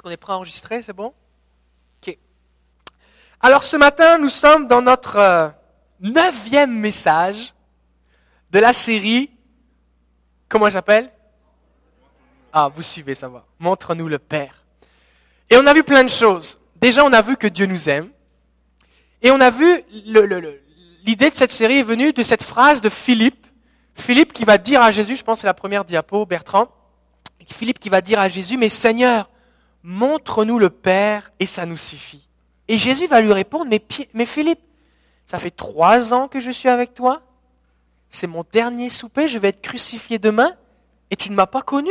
Est-ce qu'on est prêt à enregistrer? C'est bon? Ok. Alors ce matin, nous sommes dans notre euh, neuvième message de la série. Comment elle s'appelle? Ah, vous suivez, ça va. Montre-nous le Père. Et on a vu plein de choses. Déjà, on a vu que Dieu nous aime. Et on a vu l'idée de cette série est venue de cette phrase de Philippe. Philippe qui va dire à Jésus, je pense que c'est la première diapo, Bertrand. Philippe qui va dire à Jésus, mais Seigneur, montre-nous le Père et ça nous suffit. Et Jésus va lui répondre, mais, Philippe, ça fait trois ans que je suis avec toi, c'est mon dernier souper, je vais être crucifié demain, et tu ne m'as pas connu.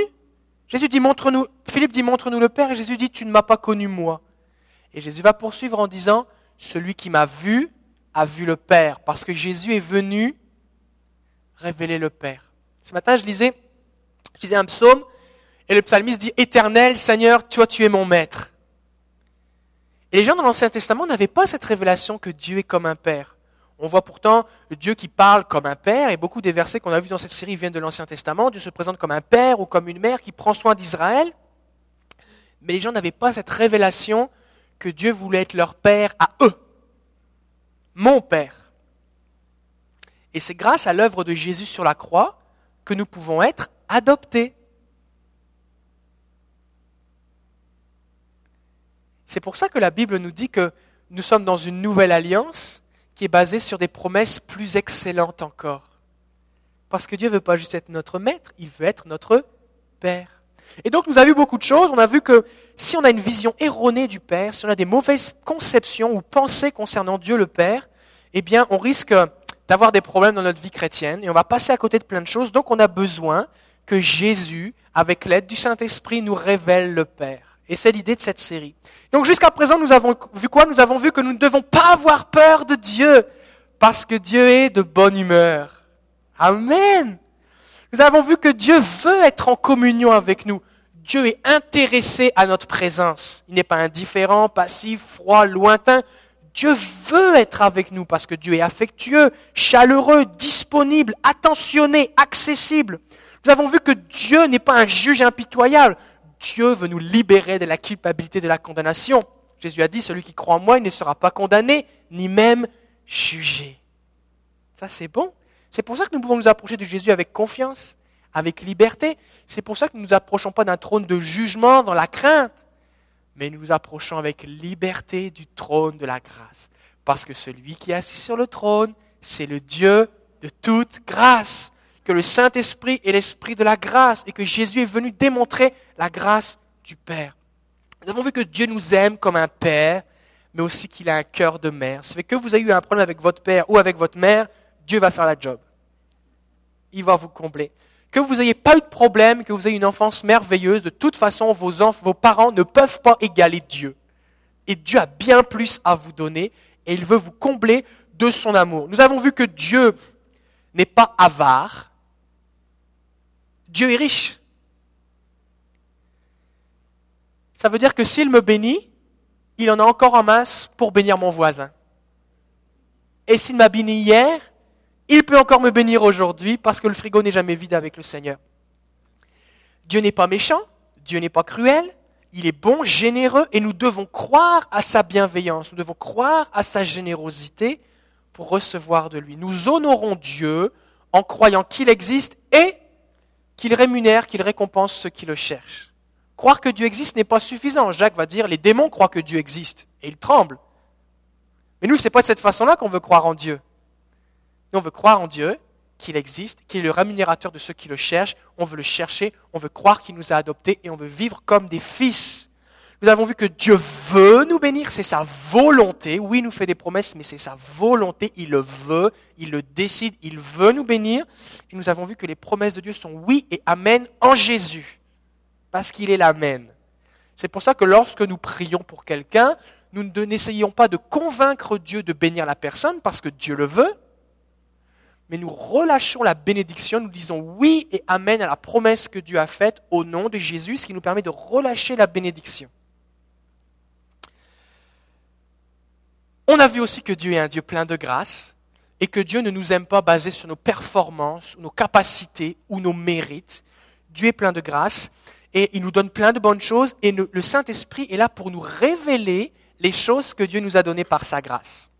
Jésus dit, montre-nous, Philippe dit, montre-nous le Père, et Jésus dit, tu ne m'as pas connu moi. Et Jésus va poursuivre en disant, celui qui m'a vu a vu le Père, parce que Jésus est venu révéler le Père. Ce matin, je lisais, je lisais un psaume, et le psalmiste dit, Éternel Seigneur, toi tu es mon maître. Et les gens dans l'Ancien Testament n'avaient pas cette révélation que Dieu est comme un père. On voit pourtant Dieu qui parle comme un père, et beaucoup des versets qu'on a vus dans cette série viennent de l'Ancien Testament. Dieu se présente comme un père ou comme une mère qui prend soin d'Israël. Mais les gens n'avaient pas cette révélation que Dieu voulait être leur père à eux. Mon père. Et c'est grâce à l'œuvre de Jésus sur la croix que nous pouvons être adoptés. C'est pour ça que la Bible nous dit que nous sommes dans une nouvelle alliance qui est basée sur des promesses plus excellentes encore. Parce que Dieu ne veut pas juste être notre maître, il veut être notre Père. Et donc nous avons vu beaucoup de choses. On a vu que si on a une vision erronée du Père, si on a des mauvaises conceptions ou pensées concernant Dieu le Père, eh bien on risque d'avoir des problèmes dans notre vie chrétienne et on va passer à côté de plein de choses. Donc on a besoin que Jésus, avec l'aide du Saint-Esprit, nous révèle le Père. Et c'est l'idée de cette série. Donc jusqu'à présent, nous avons vu quoi? Nous avons vu que nous ne devons pas avoir peur de Dieu, parce que Dieu est de bonne humeur. Amen. Nous avons vu que Dieu veut être en communion avec nous. Dieu est intéressé à notre présence. Il n'est pas indifférent, passif, froid, lointain. Dieu veut être avec nous parce que Dieu est affectueux, chaleureux, disponible, attentionné, accessible. Nous avons vu que Dieu n'est pas un juge impitoyable. Dieu veut nous libérer de la culpabilité de la condamnation. Jésus a dit, celui qui croit en moi, il ne sera pas condamné, ni même jugé. Ça, c'est bon. C'est pour ça que nous pouvons nous approcher de Jésus avec confiance, avec liberté. C'est pour ça que nous ne nous approchons pas d'un trône de jugement dans la crainte, mais nous nous approchons avec liberté du trône de la grâce. Parce que celui qui est assis sur le trône, c'est le Dieu de toute grâce que le Saint-Esprit est l'Esprit de la grâce et que Jésus est venu démontrer la grâce du Père. Nous avons vu que Dieu nous aime comme un Père, mais aussi qu'il a un cœur de mère. Ça fait que vous ayez eu un problème avec votre Père ou avec votre mère, Dieu va faire la job. Il va vous combler. Que vous n'ayez pas eu de problème, que vous ayez une enfance merveilleuse, de toute façon, vos parents ne peuvent pas égaler Dieu. Et Dieu a bien plus à vous donner et il veut vous combler de son amour. Nous avons vu que Dieu n'est pas avare, Dieu est riche. Ça veut dire que s'il me bénit, il en a encore en masse pour bénir mon voisin. Et s'il m'a béni hier, il peut encore me bénir aujourd'hui parce que le frigo n'est jamais vide avec le Seigneur. Dieu n'est pas méchant, Dieu n'est pas cruel, il est bon, généreux et nous devons croire à sa bienveillance, nous devons croire à sa générosité pour recevoir de lui. Nous honorons Dieu en croyant qu'il existe et qu'il rémunère, qu'il récompense ceux qui le cherchent. Croire que Dieu existe n'est pas suffisant. Jacques va dire, les démons croient que Dieu existe, et ils tremblent. Mais nous, ce n'est pas de cette façon-là qu'on veut croire en Dieu. Nous, on veut croire en Dieu, qu'il existe, qu'il est le rémunérateur de ceux qui le cherchent. On veut le chercher, on veut croire qu'il nous a adoptés, et on veut vivre comme des fils nous avons vu que Dieu veut nous bénir, c'est sa volonté. Oui, il nous fait des promesses, mais c'est sa volonté, il le veut, il le décide, il veut nous bénir. Et nous avons vu que les promesses de Dieu sont oui et amen en Jésus, parce qu'il est l'amen. C'est pour ça que lorsque nous prions pour quelqu'un, nous n'essayons pas de convaincre Dieu de bénir la personne, parce que Dieu le veut, mais nous relâchons la bénédiction, nous disons oui et amen à la promesse que Dieu a faite au nom de Jésus, ce qui nous permet de relâcher la bénédiction. On a vu aussi que Dieu est un Dieu plein de grâce et que Dieu ne nous aime pas basé sur nos performances, nos capacités ou nos mérites. Dieu est plein de grâce et il nous donne plein de bonnes choses, et le Saint-Esprit est là pour nous révéler les choses que Dieu nous a données par sa grâce.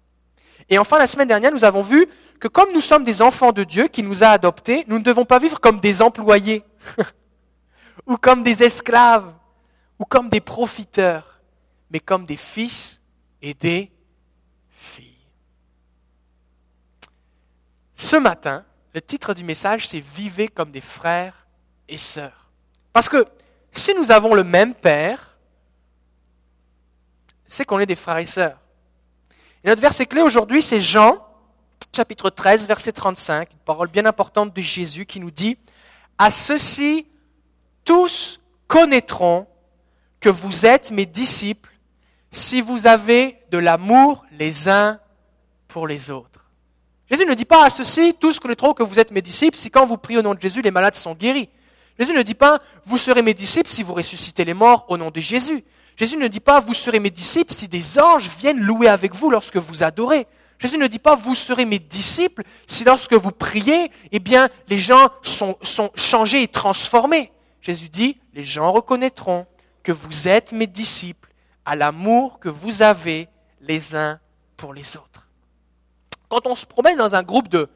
Et enfin, la semaine dernière, nous avons vu que comme nous sommes des enfants de Dieu qui nous a adoptés, nous ne devons pas vivre comme des employés, ou comme des esclaves, ou comme des profiteurs, mais comme des fils et des filles. Ce matin, le titre du message, c'est Vivez comme des frères et sœurs. Parce que si nous avons le même Père, c'est qu'on est des frères et sœurs. Et notre verset clé aujourd'hui, c'est Jean, chapitre 13, verset 35, une parole bien importante de Jésus qui nous dit, À ceux-ci, tous connaîtront que vous êtes mes disciples si vous avez de l'amour les uns pour les autres. Jésus ne dit pas à ceux-ci, tous connaîtront que vous êtes mes disciples si quand vous priez au nom de Jésus, les malades sont guéris. Jésus ne dit pas, vous serez mes disciples si vous ressuscitez les morts au nom de Jésus. Jésus ne dit pas, vous serez mes disciples si des anges viennent louer avec vous lorsque vous adorez. Jésus ne dit pas, vous serez mes disciples si lorsque vous priez, eh bien, les gens sont, sont changés et transformés. Jésus dit, les gens reconnaîtront que vous êtes mes disciples à l'amour que vous avez les uns pour les autres. Quand on se promène dans un groupe de,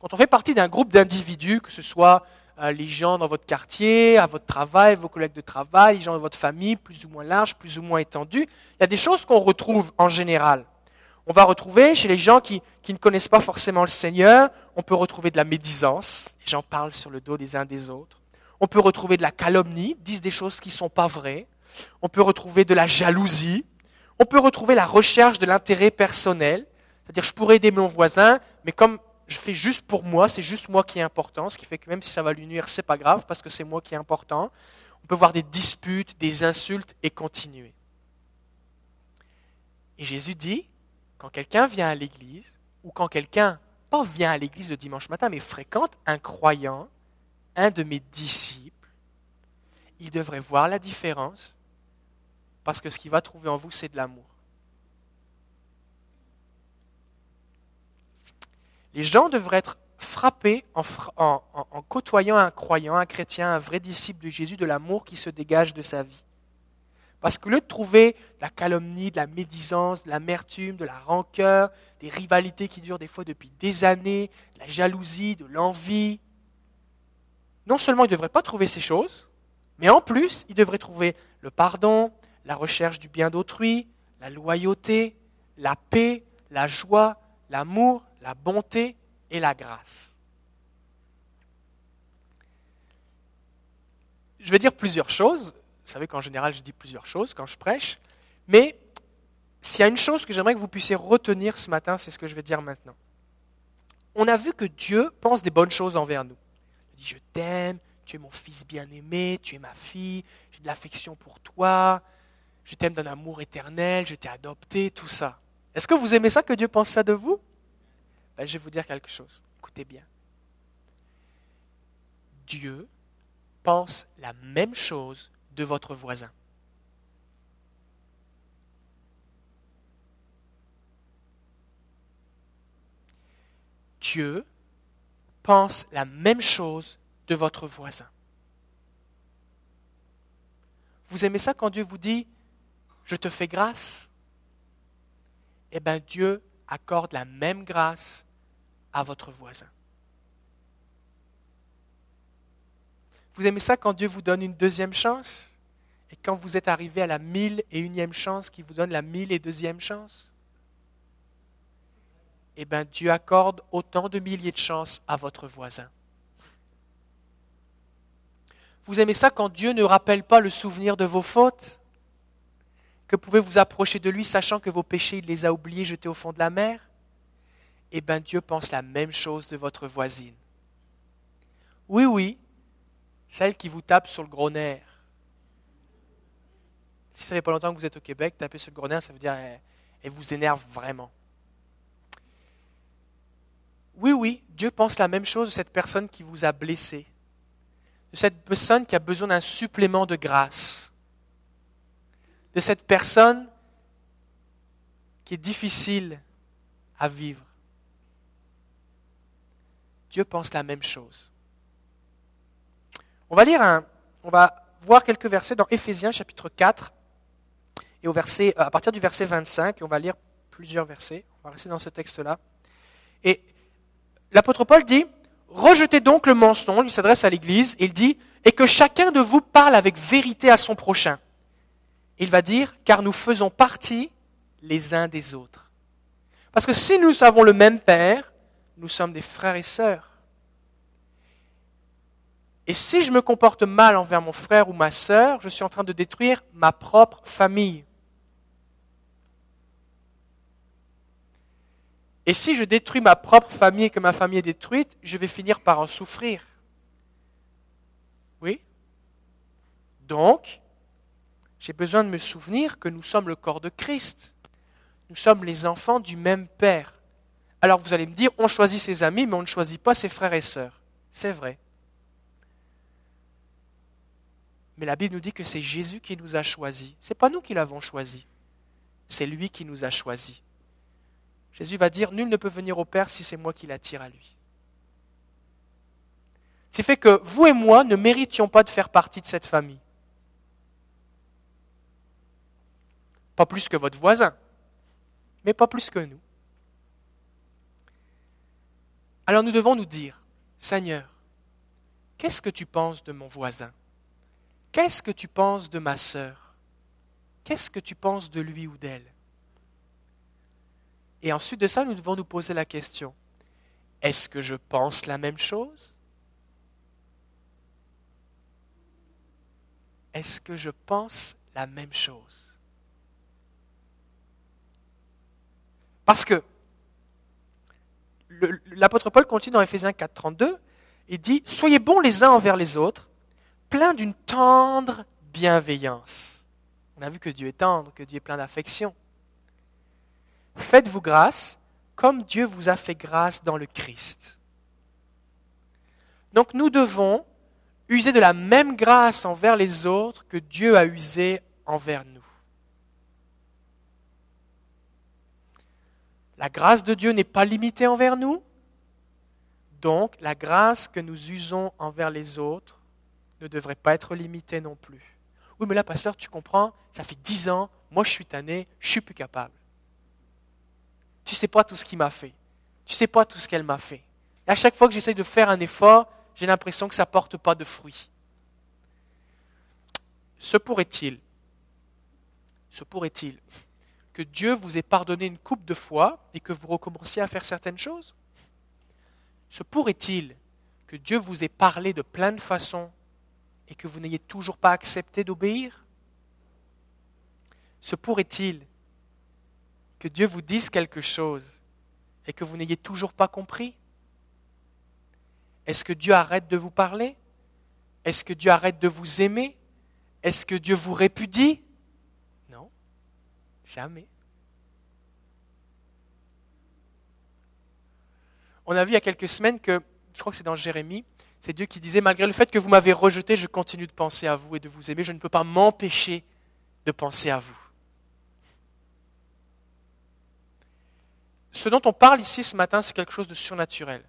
quand on fait partie d'un groupe d'individus, que ce soit euh, les gens dans votre quartier, à votre travail, vos collègues de travail, les gens de votre famille, plus ou moins large, plus ou moins étendu. Il y a des choses qu'on retrouve en général. On va retrouver chez les gens qui, qui, ne connaissent pas forcément le Seigneur, on peut retrouver de la médisance, les gens parlent sur le dos des uns des autres. On peut retrouver de la calomnie, disent des choses qui ne sont pas vraies. On peut retrouver de la jalousie. On peut retrouver la recherche de l'intérêt personnel. C'est-à-dire, je pourrais aider mon voisin, mais comme je fais juste pour moi, c'est juste moi qui est important, ce qui fait que même si ça va lui nuire, c'est pas grave parce que c'est moi qui est important. On peut voir des disputes, des insultes et continuer. Et Jésus dit, quand quelqu'un vient à l'église, ou quand quelqu'un, pas vient à l'église le dimanche matin, mais fréquente un croyant, un de mes disciples, il devrait voir la différence parce que ce qu'il va trouver en vous, c'est de l'amour. Les gens devraient être frappés en, côtoyant un croyant, un chrétien, un vrai disciple de Jésus, de l'amour qui se dégage de sa vie. Parce que le de trouver de la calomnie, de la médisance, de l'amertume, de la rancœur, des rivalités qui durent des fois depuis des années, de la jalousie, de l'envie, non seulement il ne devrait pas trouver ces choses, mais en plus, il devrait trouver le pardon, la recherche du bien d'autrui, la loyauté, la paix, la joie, l'amour, la bonté et la grâce. Je vais dire plusieurs choses. Vous savez qu'en général, je dis plusieurs choses quand je prêche. Mais s'il y a une chose que j'aimerais que vous puissiez retenir ce matin, c'est ce que je vais dire maintenant. On a vu que Dieu pense des bonnes choses envers nous. Il dit, je t'aime, tu es mon fils bien-aimé, tu es ma fille, j'ai de l'affection pour toi, je t'aime d'un amour éternel, je t'ai adopté, tout ça. Est-ce que vous aimez ça que Dieu pense ça de vous? Ben, je vais vous dire quelque chose. Écoutez bien. Dieu pense la même chose de votre voisin. Dieu pense la même chose de votre voisin. Vous aimez ça quand Dieu vous dit ⁇ Je te fais grâce ?⁇ Eh bien Dieu accorde la même grâce à votre voisin. Vous aimez ça quand Dieu vous donne une deuxième chance? Et quand vous êtes arrivé à la mille et unième chance, qui vous donne la mille et deuxième chance? Eh bien, Dieu accorde autant de milliers de chances à votre voisin. Vous aimez ça quand Dieu ne rappelle pas le souvenir de vos fautes? Que pouvez vous approcher de lui sachant que vos péchés, il les a oubliés, jetés au fond de la mer? Eh bien Dieu pense la même chose de votre voisine. Oui, oui, celle qui vous tape sur le gros nerf. Si ça fait pas longtemps que vous êtes au Québec, taper sur le gros nerf, ça veut dire elle, vous énerve vraiment. Oui, oui, Dieu pense la même chose de cette personne qui vous a blessé, de cette personne qui a besoin d'un supplément de grâce, de cette personne qui est difficile à vivre. Dieu pense la même chose. On va lire un, on va voir quelques versets dans Éphésiens chapitre 4 et au verset, euh, à partir du verset 25, et on va lire plusieurs versets, on va rester dans ce texte-là. Et l'apôtre Paul dit, rejetez donc le mensonge, il s'adresse à l'Église, il dit, et que chacun de vous parle avec vérité à son prochain. Il va dire, car nous faisons partie les uns des autres. Parce que si nous avons le même Père, nous sommes des frères et sœurs. Et si je me comporte mal envers mon frère ou ma sœur, je suis en train de détruire ma propre famille. Et si je détruis ma propre famille et que ma famille est détruite, je vais finir par en souffrir. Oui? Donc, j'ai besoin de me souvenir que nous sommes le corps de Christ. Nous sommes les enfants du même Père. Alors vous allez me dire, on choisit ses amis, mais on ne choisit pas ses frères et sœurs. C'est vrai. Mais la Bible nous dit que c'est Jésus qui nous a choisis. Ce n'est pas nous qui l'avons choisi. C'est lui qui nous a choisis. Jésus va dire, nul ne peut venir au Père si c'est moi qui l'attire à lui. C'est fait que vous et moi ne méritions pas de faire partie de cette famille. Pas plus que votre voisin, mais pas plus que nous. Alors nous devons nous dire, Seigneur, qu'est-ce que tu penses de mon voisin? Qu'est-ce que tu penses de ma sœur? Qu'est-ce que tu penses de lui ou d'elle? Et ensuite de ça, nous devons nous poser la question, est-ce que je pense la même chose? Est-ce que je pense la même chose? Parce que l'apôtre Paul continue dans Ephésiens 4, 32 et dit Soyez bons les uns envers les autres, plein d'une tendre bienveillance. On a vu que Dieu est tendre, que Dieu est plein d'affection. Faites-vous grâce comme Dieu vous a fait grâce dans le Christ. Donc nous devons user de la même grâce envers les autres que Dieu a usé envers nous. La grâce de Dieu n'est pas limitée envers nous, donc la grâce que nous usons envers les autres ne devrait pas être limité non plus. Oui, mais là, pasteur, tu comprends, ça fait dix ans, moi je suis tanné, je suis plus capable. Tu sais pas tout ce qu'il m'a fait. Tu sais pas tout ce qu'elle m'a fait. Et à chaque fois que j'essaye de faire un effort, j'ai l'impression que ça ne porte pas de fruits. Se pourrait-il, se pourrait-il que Dieu vous ait pardonné une coupe de fois et que vous recommenciez à faire certaines choses? Se pourrait-il que Dieu vous ait parlé de plein de façons et que vous n'ayez toujours pas accepté d'obéir? Se pourrait-il que Dieu vous dise quelque chose et que vous n'ayez toujours pas compris? Est-ce que Dieu arrête de vous parler? Est-ce que Dieu arrête de vous aimer? Est-ce que Dieu vous répudie? Jamais. On a vu il y a quelques semaines que, je crois que c'est dans Jérémie, c'est Dieu qui disait, malgré le fait que vous m'avez rejeté, je continue de penser à vous et de vous aimer. Je ne peux pas m'empêcher de penser à vous. Ce dont on parle ici ce matin, c'est quelque chose de surnaturel.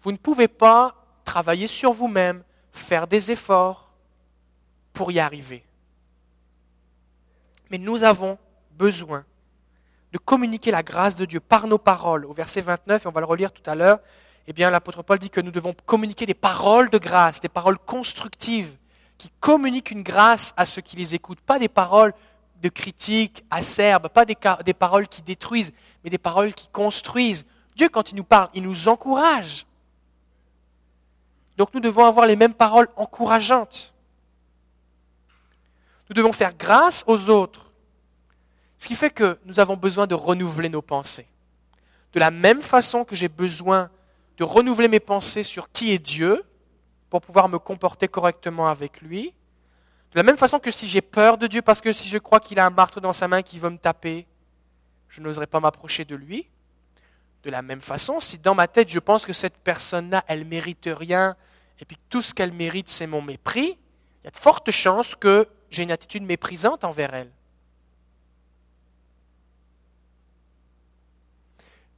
Vous ne pouvez pas travailler sur vous-même, faire des efforts pour y arriver. Mais nous avons besoin de communiquer la grâce de Dieu par nos paroles. Au verset 29, et on va le relire tout à l'heure, eh bien, l'apôtre Paul dit que nous devons communiquer des paroles de grâce, des paroles constructives, qui communiquent une grâce à ceux qui les écoutent, pas des paroles de critique acerbe, pas des paroles qui détruisent, mais des paroles qui construisent. Dieu, quand il nous parle, il nous encourage. Donc nous devons avoir les mêmes paroles encourageantes. Nous devons faire grâce aux autres. Ce qui fait que nous avons besoin de renouveler nos pensées. De la même façon que j'ai besoin de renouveler mes pensées sur qui est Dieu pour pouvoir me comporter correctement avec lui. De la même façon que si j'ai peur de Dieu parce que si je crois qu'il a un marteau dans sa main qui veut me taper, je n'oserais pas m'approcher de lui. De la même façon, si dans ma tête je pense que cette personne-là, elle mérite rien et puis tout ce qu'elle mérite c'est mon mépris, il y a de fortes chances que j'ai une attitude méprisante envers elle.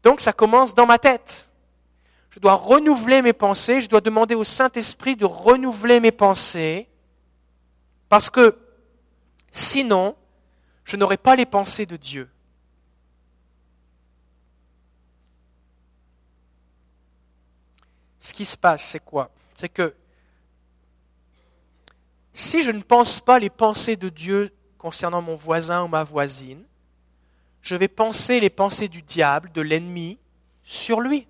Donc ça commence dans ma tête. Je dois renouveler mes pensées, je dois demander au Saint-Esprit de renouveler mes pensées Parce que sinon, je n'aurais pas les pensées de Dieu. Ce qui se passe, c'est quoi? C'est que si je ne pense pas les pensées de Dieu concernant mon voisin ou ma voisine, je vais penser les pensées du diable, de l'ennemi, sur lui.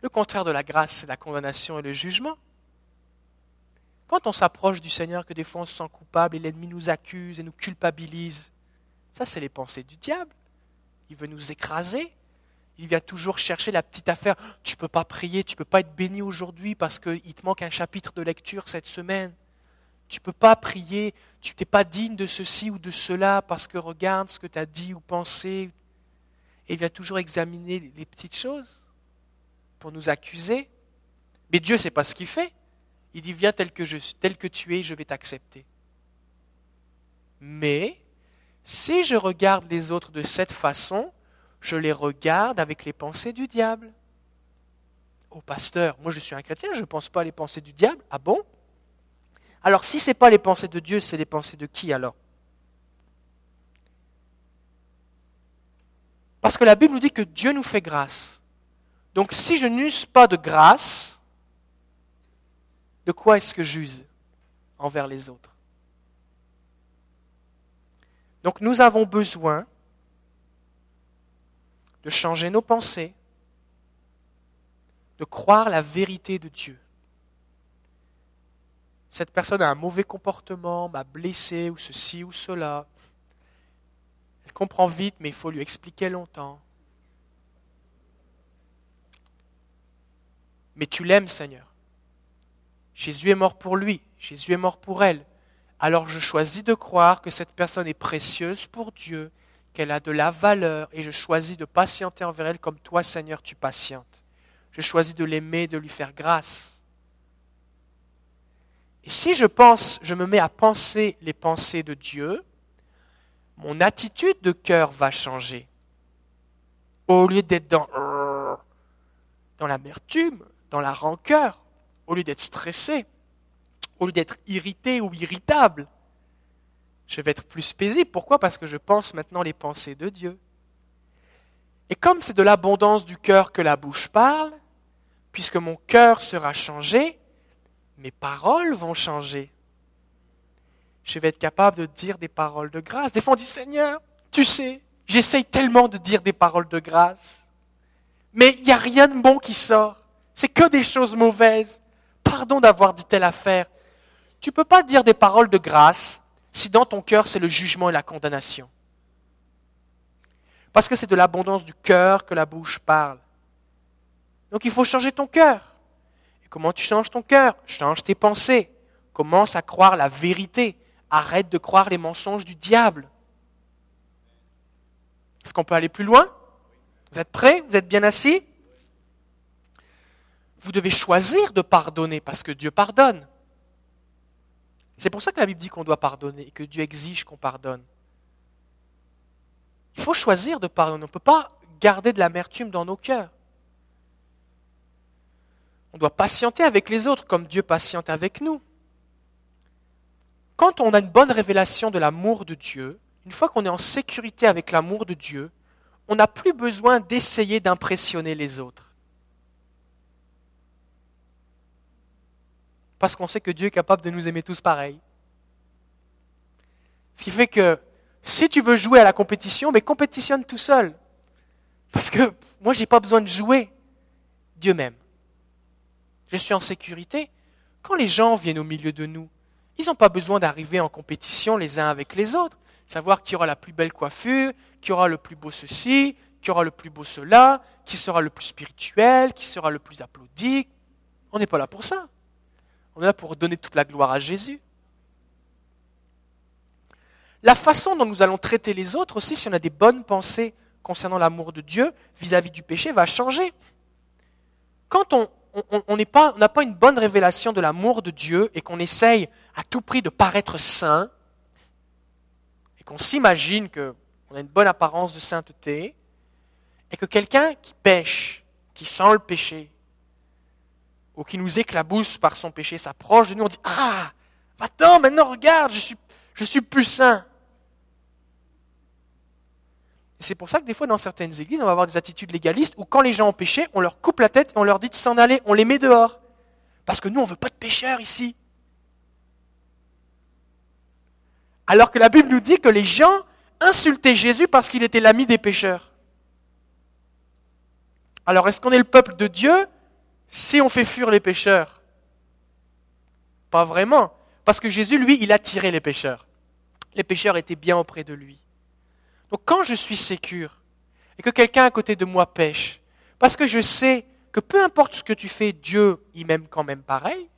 Le contraire de la grâce, c'est la condamnation et le jugement. Quand on s'approche du Seigneur, que des fois on se sent coupable et l'ennemi nous accuse et nous culpabilise, ça c'est les pensées du diable. Il veut nous écraser. Il vient toujours chercher la petite affaire. Tu ne peux pas prier, tu ne peux pas être béni aujourd'hui parce qu'il te manque un chapitre de lecture cette semaine. Tu ne peux pas prier, tu n'es pas digne de ceci ou de cela parce que regarde ce que tu as dit ou pensé. Et il vient toujours examiner les petites choses pour nous accuser. Mais Dieu, c'est pas ce qu'il fait. Il dit, viens tel que, je, tel que tu es, je vais t'accepter. Mais si je regarde les autres de cette façon, je les regarde avec les pensées du diable. Oh pasteur, moi je suis un chrétien, je ne pense pas les pensées du diable. Ah bon? Alors si ce n'est pas les pensées de Dieu, c'est les pensées de qui alors? Parce que la Bible nous dit que Dieu nous fait grâce. Donc si je n'use pas de grâce, de quoi est-ce que j'use envers les autres? Donc nous avons besoin de changer nos pensées, de croire la vérité de Dieu. Cette personne a un mauvais comportement, m'a blessé, ou ceci ou cela. Elle comprend vite, mais il faut lui expliquer longtemps. Mais tu l'aimes, Seigneur. Jésus est mort pour lui, Jésus est mort pour elle. Alors je choisis de croire que cette personne est précieuse pour Dieu, qu'elle a de la valeur, et je choisis de patienter envers elle comme toi, Seigneur, tu patientes. Je choisis de l'aimer, de lui faire grâce. Et si je pense, je me mets à penser les pensées de Dieu, mon attitude de cœur va changer. Au lieu d'être dans, dans l'amertume, dans la rancœur, au lieu d'être stressé, au lieu d'être irrité ou irritable. Je vais être plus paisible. Pourquoi? Parce que je pense maintenant les pensées de Dieu. Et comme c'est de l'abondance du cœur que la bouche parle, puisque mon cœur sera changé, mes paroles vont changer. Je vais être capable de dire des paroles de grâce. Des fois on dit Seigneur, tu sais, j'essaye tellement de dire des paroles de grâce, mais il n'y a rien de bon qui sort. C'est que des choses mauvaises. Pardon d'avoir dit telle affaire. Tu ne peux pas dire des paroles de grâce si dans ton cœur c'est le jugement et la condamnation. Parce que c'est de l'abondance du cœur que la bouche parle. Donc il faut changer ton cœur. Et comment tu changes ton cœur? Change tes pensées. Commence à croire la vérité. Arrête de croire les mensonges du diable. Est-ce qu'on peut aller plus loin? Vous êtes prêts? Vous êtes bien assis? Vous devez choisir de pardonner parce que Dieu pardonne. C'est pour ça que la Bible dit qu'on doit pardonner et que Dieu exige qu'on pardonne. Il faut choisir de pardonner. On ne peut pas garder de l'amertume dans nos cœurs. On doit patienter avec les autres comme Dieu patiente avec nous. Quand on a une bonne révélation de l'amour de Dieu, une fois qu'on est en sécurité avec l'amour de Dieu, on n'a plus besoin d'essayer d'impressionner les autres. Parce qu'on sait que Dieu est capable de nous aimer tous pareil. Ce qui fait que si tu veux jouer à la compétition, mais compétitionne tout seul. Parce que moi, je n'ai pas besoin de jouer. Dieu m'aime. Je suis en sécurité. Quand les gens viennent au milieu de nous, ils n'ont pas besoin d'arriver en compétition les uns avec les autres. Savoir qui aura la plus belle coiffure, qui aura le plus beau ceci, qui aura le plus beau cela, qui sera le plus spirituel, qui sera le plus applaudi. On n'est pas là pour ça. On est là pour donner toute la gloire à Jésus. La façon dont nous allons traiter les autres aussi, si on a des bonnes pensées concernant l'amour de Dieu vis-à-vis du péché, va changer. Quand on n'a pas, pas une bonne révélation de l'amour de Dieu et qu'on essaye à tout prix de paraître saint, et qu'on s'imagine qu'on a une bonne apparence de sainteté, et que quelqu'un qui pêche, qui sent le péché, ou qui nous éclabousse par son péché s'approche de nous, on dit Ah, va-t'en, maintenant regarde, je suis, je suis plus saint. C'est pour ça que des fois, dans certaines églises, on va avoir des attitudes légalistes où quand les gens ont péché, on leur coupe la tête et on leur dit de s'en aller, on les met dehors. Parce que nous, on ne veut pas de pécheurs ici. Alors que la Bible nous dit que les gens insultaient Jésus parce qu'il était l'ami des pécheurs. Alors est-ce qu'on est le peuple de Dieu si on fait fuir les pécheurs Pas vraiment. Parce que Jésus, lui, il a tiré les pécheurs. Les pécheurs étaient bien auprès de lui. Donc quand je suis sécure et que quelqu'un à côté de moi pêche, parce que je sais que peu importe ce que tu fais, Dieu il m'aime quand même pareil,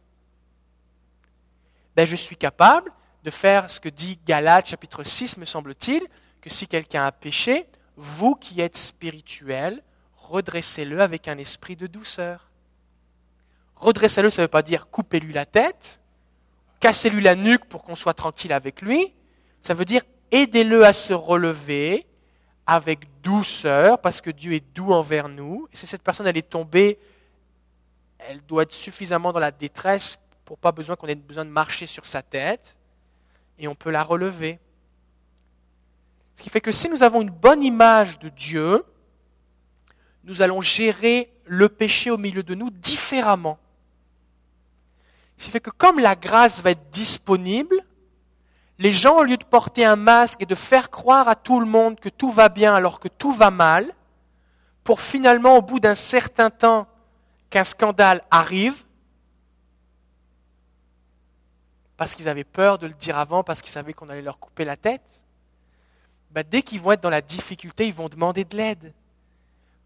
ben je suis capable de faire ce que dit Galates chapitre 6, me semble-t-il, que si quelqu'un a péché, vous qui êtes spirituels, redressez-le avec un esprit de douceur. Redressez-le, ça ne veut pas dire coupez-lui la tête, cassez-lui la nuque pour qu'on soit tranquille avec lui. Ça veut dire aidez-le à se relever avec douceur, parce que Dieu est doux envers nous. Si cette personne est tombée, elle doit être suffisamment dans la détresse pour pas besoin qu'on ait besoin de marcher sur sa tête, et on peut la relever. Ce qui fait que si nous avons une bonne image de Dieu, nous allons gérer le péché au milieu de nous différemment. Ce qui fait que comme la grâce va être disponible, les gens, au lieu de porter un masque et de faire croire à tout le monde que tout va bien alors que tout va mal, pour finalement, au bout d'un certain temps, qu'un scandale arrive, parce qu'ils avaient peur de le dire avant, parce qu'ils savaient qu'on allait leur couper la tête, bah, dès qu'ils vont être dans la difficulté, ils vont demander de l'aide.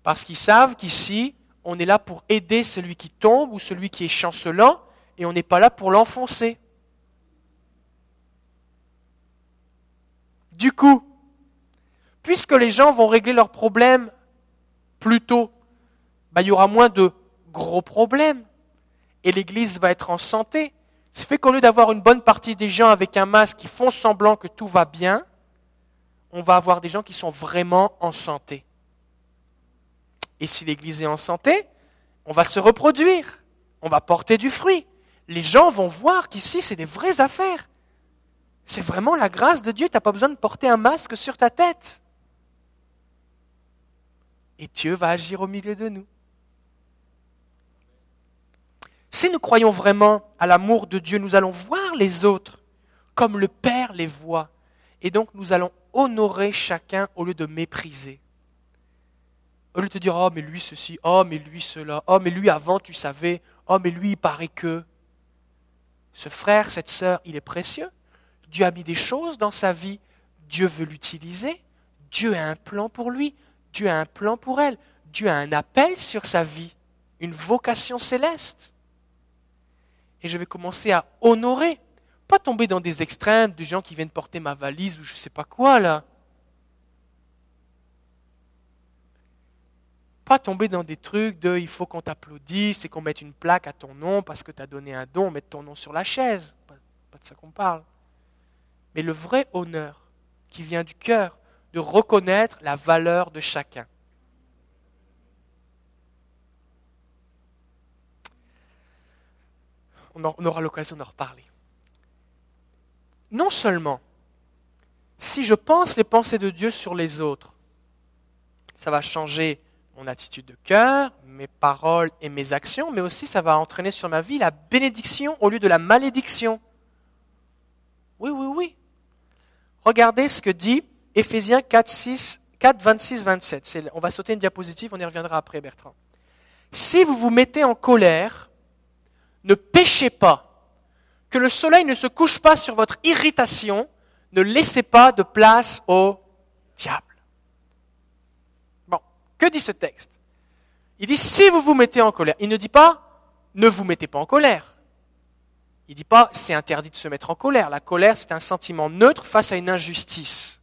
Parce qu'ils savent qu'ici, on est là pour aider celui qui tombe ou celui qui est chancelant, et on n'est pas là pour l'enfoncer. Du coup, puisque les gens vont régler leurs problèmes plus tôt, bah, il y aura moins de gros problèmes. Et l'Église va être en santé. Ce fait qu'au lieu d'avoir une bonne partie des gens avec un masque qui font semblant que tout va bien, on va avoir des gens qui sont vraiment en santé. Et si l'Église est en santé, on va se reproduire, on va porter du fruit. Les gens vont voir qu'ici, c'est des vraies affaires. C'est vraiment la grâce de Dieu. Tu n'as pas besoin de porter un masque sur ta tête. Et Dieu va agir au milieu de nous. Si nous croyons vraiment à l'amour de Dieu, nous allons voir les autres comme le Père les voit. Et donc nous allons honorer chacun au lieu de mépriser. Au lieu de dire, oh mais lui ceci, oh mais lui cela, oh mais lui avant tu savais, oh mais lui il paraît que. Ce frère, cette sœur, il est précieux. Dieu a mis des choses dans sa vie. Dieu veut l'utiliser. Dieu a un plan pour lui. Dieu a un plan pour elle. Dieu a un appel sur sa vie, une vocation céleste. Et je vais commencer à honorer, pas tomber dans des extrêmes de gens qui viennent porter ma valise ou je ne sais pas quoi là. Pas tomber dans des trucs de il faut qu'on t'applaudisse et qu'on mette une plaque à ton nom parce que tu as donné un don, mettre ton nom sur la chaise. pas de ça qu'on parle mais le vrai honneur qui vient du cœur, de reconnaître la valeur de chacun. On aura l'occasion d'en reparler. Non seulement, si je pense les pensées de Dieu sur les autres, ça va changer mon attitude de cœur, mes paroles et mes actions, mais aussi ça va entraîner sur ma vie la bénédiction au lieu de la malédiction. Oui, oui, oui. Regardez ce que dit Éphésiens 4, 6, 4 26, 27. On va sauter une diapositive, on y reviendra après, Bertrand. Si vous vous mettez en colère, ne péchez pas. Que le soleil ne se couche pas sur votre irritation. Ne laissez pas de place au diable. Que dit ce texte? Il dit si vous vous mettez en colère. Il ne dit pas ne vous mettez pas en colère. Il ne dit pas c'est interdit de se mettre en colère. La colère, c'est un sentiment neutre face à une injustice.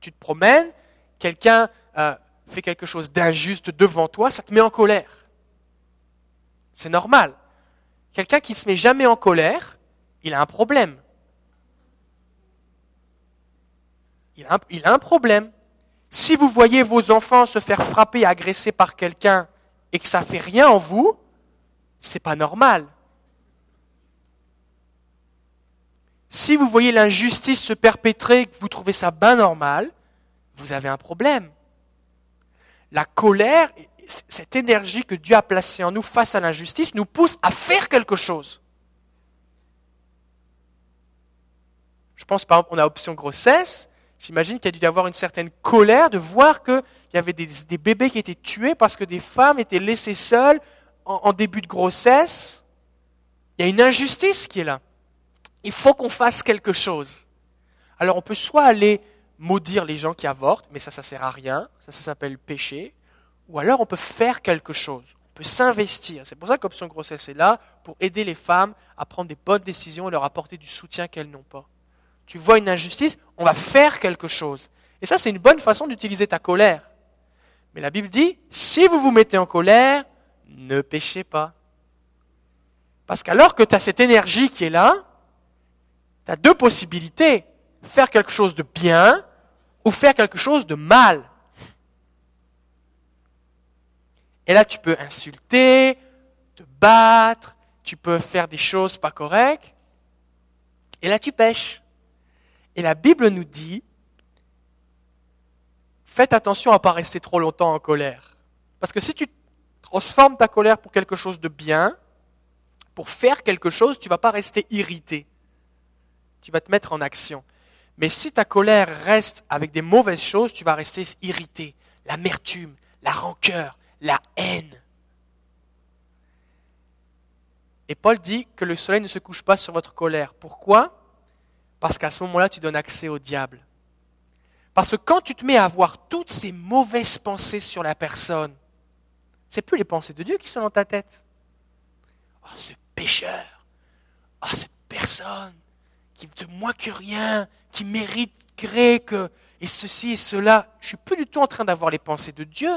Tu te promènes, quelqu'un euh, fait quelque chose d'injuste devant toi, ça te met en colère. C'est normal. Quelqu'un qui ne se met jamais en colère, il a un problème. Il a un problème. Si vous voyez vos enfants se faire frapper, agresser par quelqu'un et que ça fait rien en vous, c'est pas normal. Si vous voyez l'injustice se perpétrer et que vous trouvez ça bien normal, vous avez un problème. La colère, cette énergie que Dieu a placée en nous face à l'injustice, nous pousse à faire quelque chose. Je pense par exemple, on a option grossesse. J'imagine qu'il y a dû y avoir une certaine colère de voir qu'il y avait des, bébés qui étaient tués parce que des femmes étaient laissées seules en début de grossesse. Il y a une injustice qui est là. Il faut qu'on fasse quelque chose. Alors on peut soit aller maudire les gens qui avortent, mais ça, ça sert à rien, ça, ça s'appelle péché, ou alors on peut faire quelque chose, on peut s'investir. C'est pour ça qu'Option Grossesse est là, pour aider les femmes à prendre des bonnes décisions et leur apporter du soutien qu'elles n'ont pas. Tu vois une injustice, on va faire quelque chose. Et ça, c'est une bonne façon d'utiliser ta colère. Mais la Bible dit, si vous vous mettez en colère, ne péchez pas. Parce qu'alors que tu as cette énergie qui est là, tu as deux possibilités. Faire quelque chose de bien ou faire quelque chose de mal. Et là, tu peux insulter, te battre, tu peux faire des choses pas correctes. Et là, tu pêches. Et la Bible nous dit, faites attention à ne pas rester trop longtemps en colère. Parce que si tu transformes ta colère pour quelque chose de bien, pour faire quelque chose, tu ne vas pas rester irrité. Tu vas te mettre en action. Mais si ta colère reste avec des mauvaises choses, tu vas rester irrité. L'amertume, la rancœur, la haine. Et Paul dit que le soleil ne se couche pas sur votre colère. Pourquoi? Parce qu'à ce moment-là, tu donnes accès au diable. Parce que quand tu te mets à avoir toutes ces mauvaises pensées sur la personne, c'est plus les pensées de Dieu qui sont dans ta tête. Oh, ce pécheur. Oh, cette personne qui de moins que rien, qui mériterait que, et ceci et cela. Je suis plus du tout en train d'avoir les pensées de Dieu,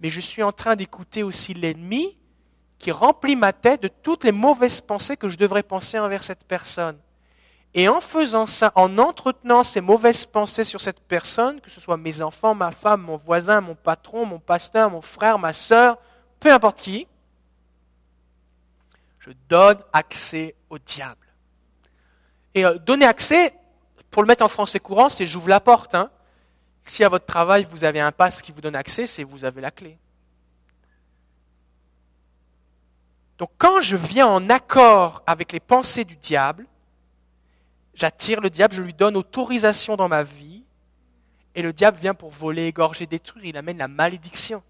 mais je suis en train d'écouter aussi l'ennemi qui remplit ma tête de toutes les mauvaises pensées que je devrais penser envers cette personne. Et en faisant ça, en entretenant ces mauvaises pensées sur cette personne, que ce soit mes enfants, ma femme, mon voisin, mon patron, mon pasteur, mon frère, ma sœur, peu importe qui, je donne accès au diable. Et euh, donner accès, pour le mettre en français courant, c'est j'ouvre la porte. Hein. Si à votre travail, vous avez un passe qui vous donne accès, c'est vous avez la clé. Donc quand je viens en accord avec les pensées du diable, j'attire le diable, je lui donne autorisation dans ma vie, et le diable vient pour voler, égorger, détruire, il amène la malédiction.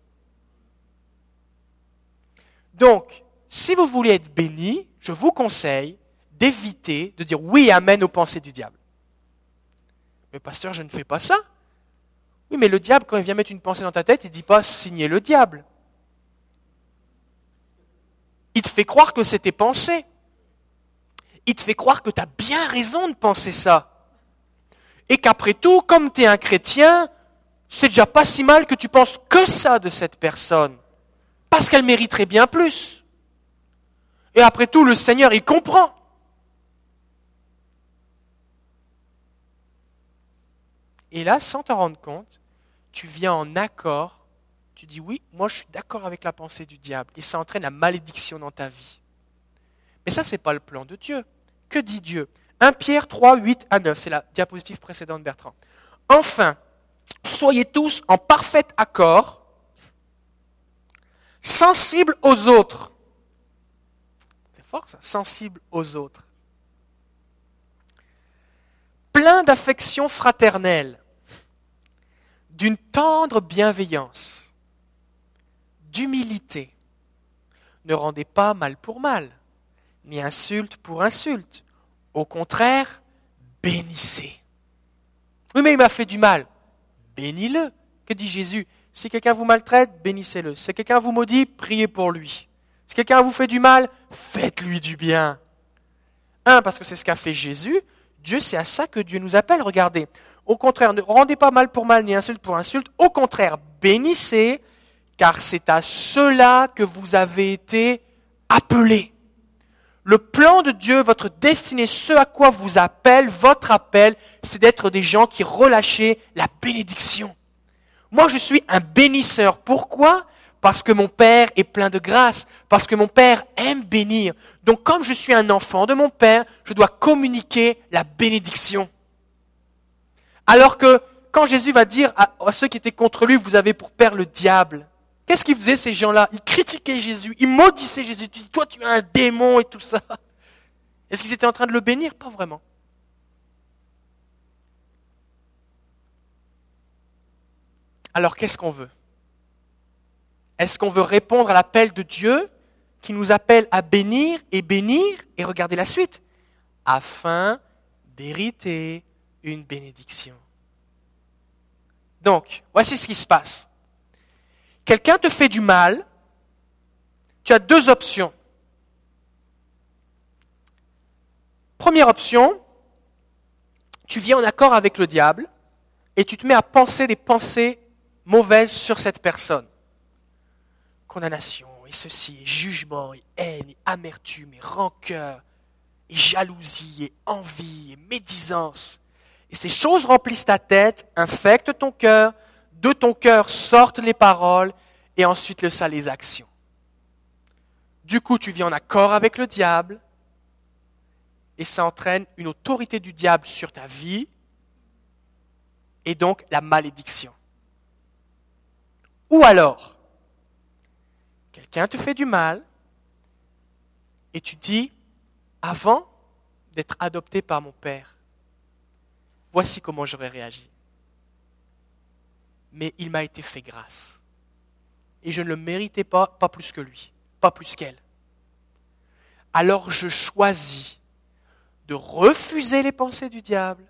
Donc, si vous voulez être béni, je vous conseille d'éviter de dire oui, amène aux pensées du diable. Mais pasteur, je ne fais pas ça. Oui, mais le diable, quand il vient mettre une pensée dans ta tête, il ne dit pas signer le diable. Il te fait croire que c'est tes pensées. Il te fait croire que tu as bien raison de penser ça. Et qu'après tout, comme tu es un chrétien, c'est déjà pas si mal que tu penses que ça de cette personne. Parce qu'elle mériterait bien plus. Et après tout, le Seigneur, il comprend. Et là, sans t'en rendre compte, tu viens en accord, tu dis oui, moi je suis d'accord avec la pensée du diable, et ça entraîne la malédiction dans ta vie. Mais ça, ce n'est pas le plan de Dieu. Que dit Dieu? 1 Pierre 3, 8 à 9, c'est la diapositive précédente, Bertrand. Enfin, soyez tous en parfait accord, sensibles aux autres. C'est fort ça, sensibles aux autres. Plein d'affection fraternelle d'une tendre bienveillance, d'humilité. Ne rendez pas mal pour mal, ni insulte pour insulte. Au contraire, bénissez. Oui, mais il m'a fait du mal. Bénis-le. Que dit Jésus Si quelqu'un vous maltraite, bénissez-le. Si quelqu'un vous maudit, priez pour lui. Si quelqu'un vous fait du mal, faites-lui du bien. Un, parce que c'est ce qu'a fait Jésus. Dieu, c'est à ça que Dieu nous appelle. Regardez, au contraire, ne rendez pas mal pour mal ni insulte pour insulte. Au contraire, bénissez, car c'est à cela que vous avez été appelés. Le plan de Dieu, votre destinée, ce à quoi vous appelle, votre appel, c'est d'être des gens qui relâchez la bénédiction. Moi, je suis un bénisseur. Pourquoi? Parce que mon Père est plein de grâce, parce que mon Père aime bénir. Donc comme je suis un enfant de mon Père, je dois communiquer la bénédiction. Alors que quand Jésus va dire à, ceux qui étaient contre lui, vous avez pour père le diable, qu'est-ce qu'ils faisaient ces gens-là? Ils critiquaient Jésus, ils maudissaient Jésus, ils disaient, toi tu es un démon et tout ça. Est-ce qu'ils étaient en train de le bénir? Pas vraiment. Alors qu'est-ce qu'on veut? Est-ce qu'on veut répondre à l'appel de Dieu qui nous appelle à bénir et bénir Et regardez la suite? Afin d'hériter une bénédiction. Donc, voici ce qui se passe. Quelqu'un te fait du mal, tu as deux options. Première option, tu viens en accord avec le diable et tu te mets à penser des pensées mauvaises sur cette personne. Condamnation, et ceci, jugement, et haine, et amertume, et rancœur, et jalousie, et envie, et médisance. Et ces choses remplissent ta tête, infectent ton cœur, de ton cœur sortent les paroles, et ensuite le ça les actions. Du coup, tu vis en accord avec le diable, et ça entraîne une autorité du diable sur ta vie, et donc la malédiction. Ou alors, quelqu'un te fait du mal, et tu dis, avant d'être adopté par mon Père, voici comment j'aurais réagi. Mais il m'a été fait grâce. Et je ne le méritais pas, pas plus que lui, pas plus qu'elle. Alors je choisis de refuser les pensées du diable.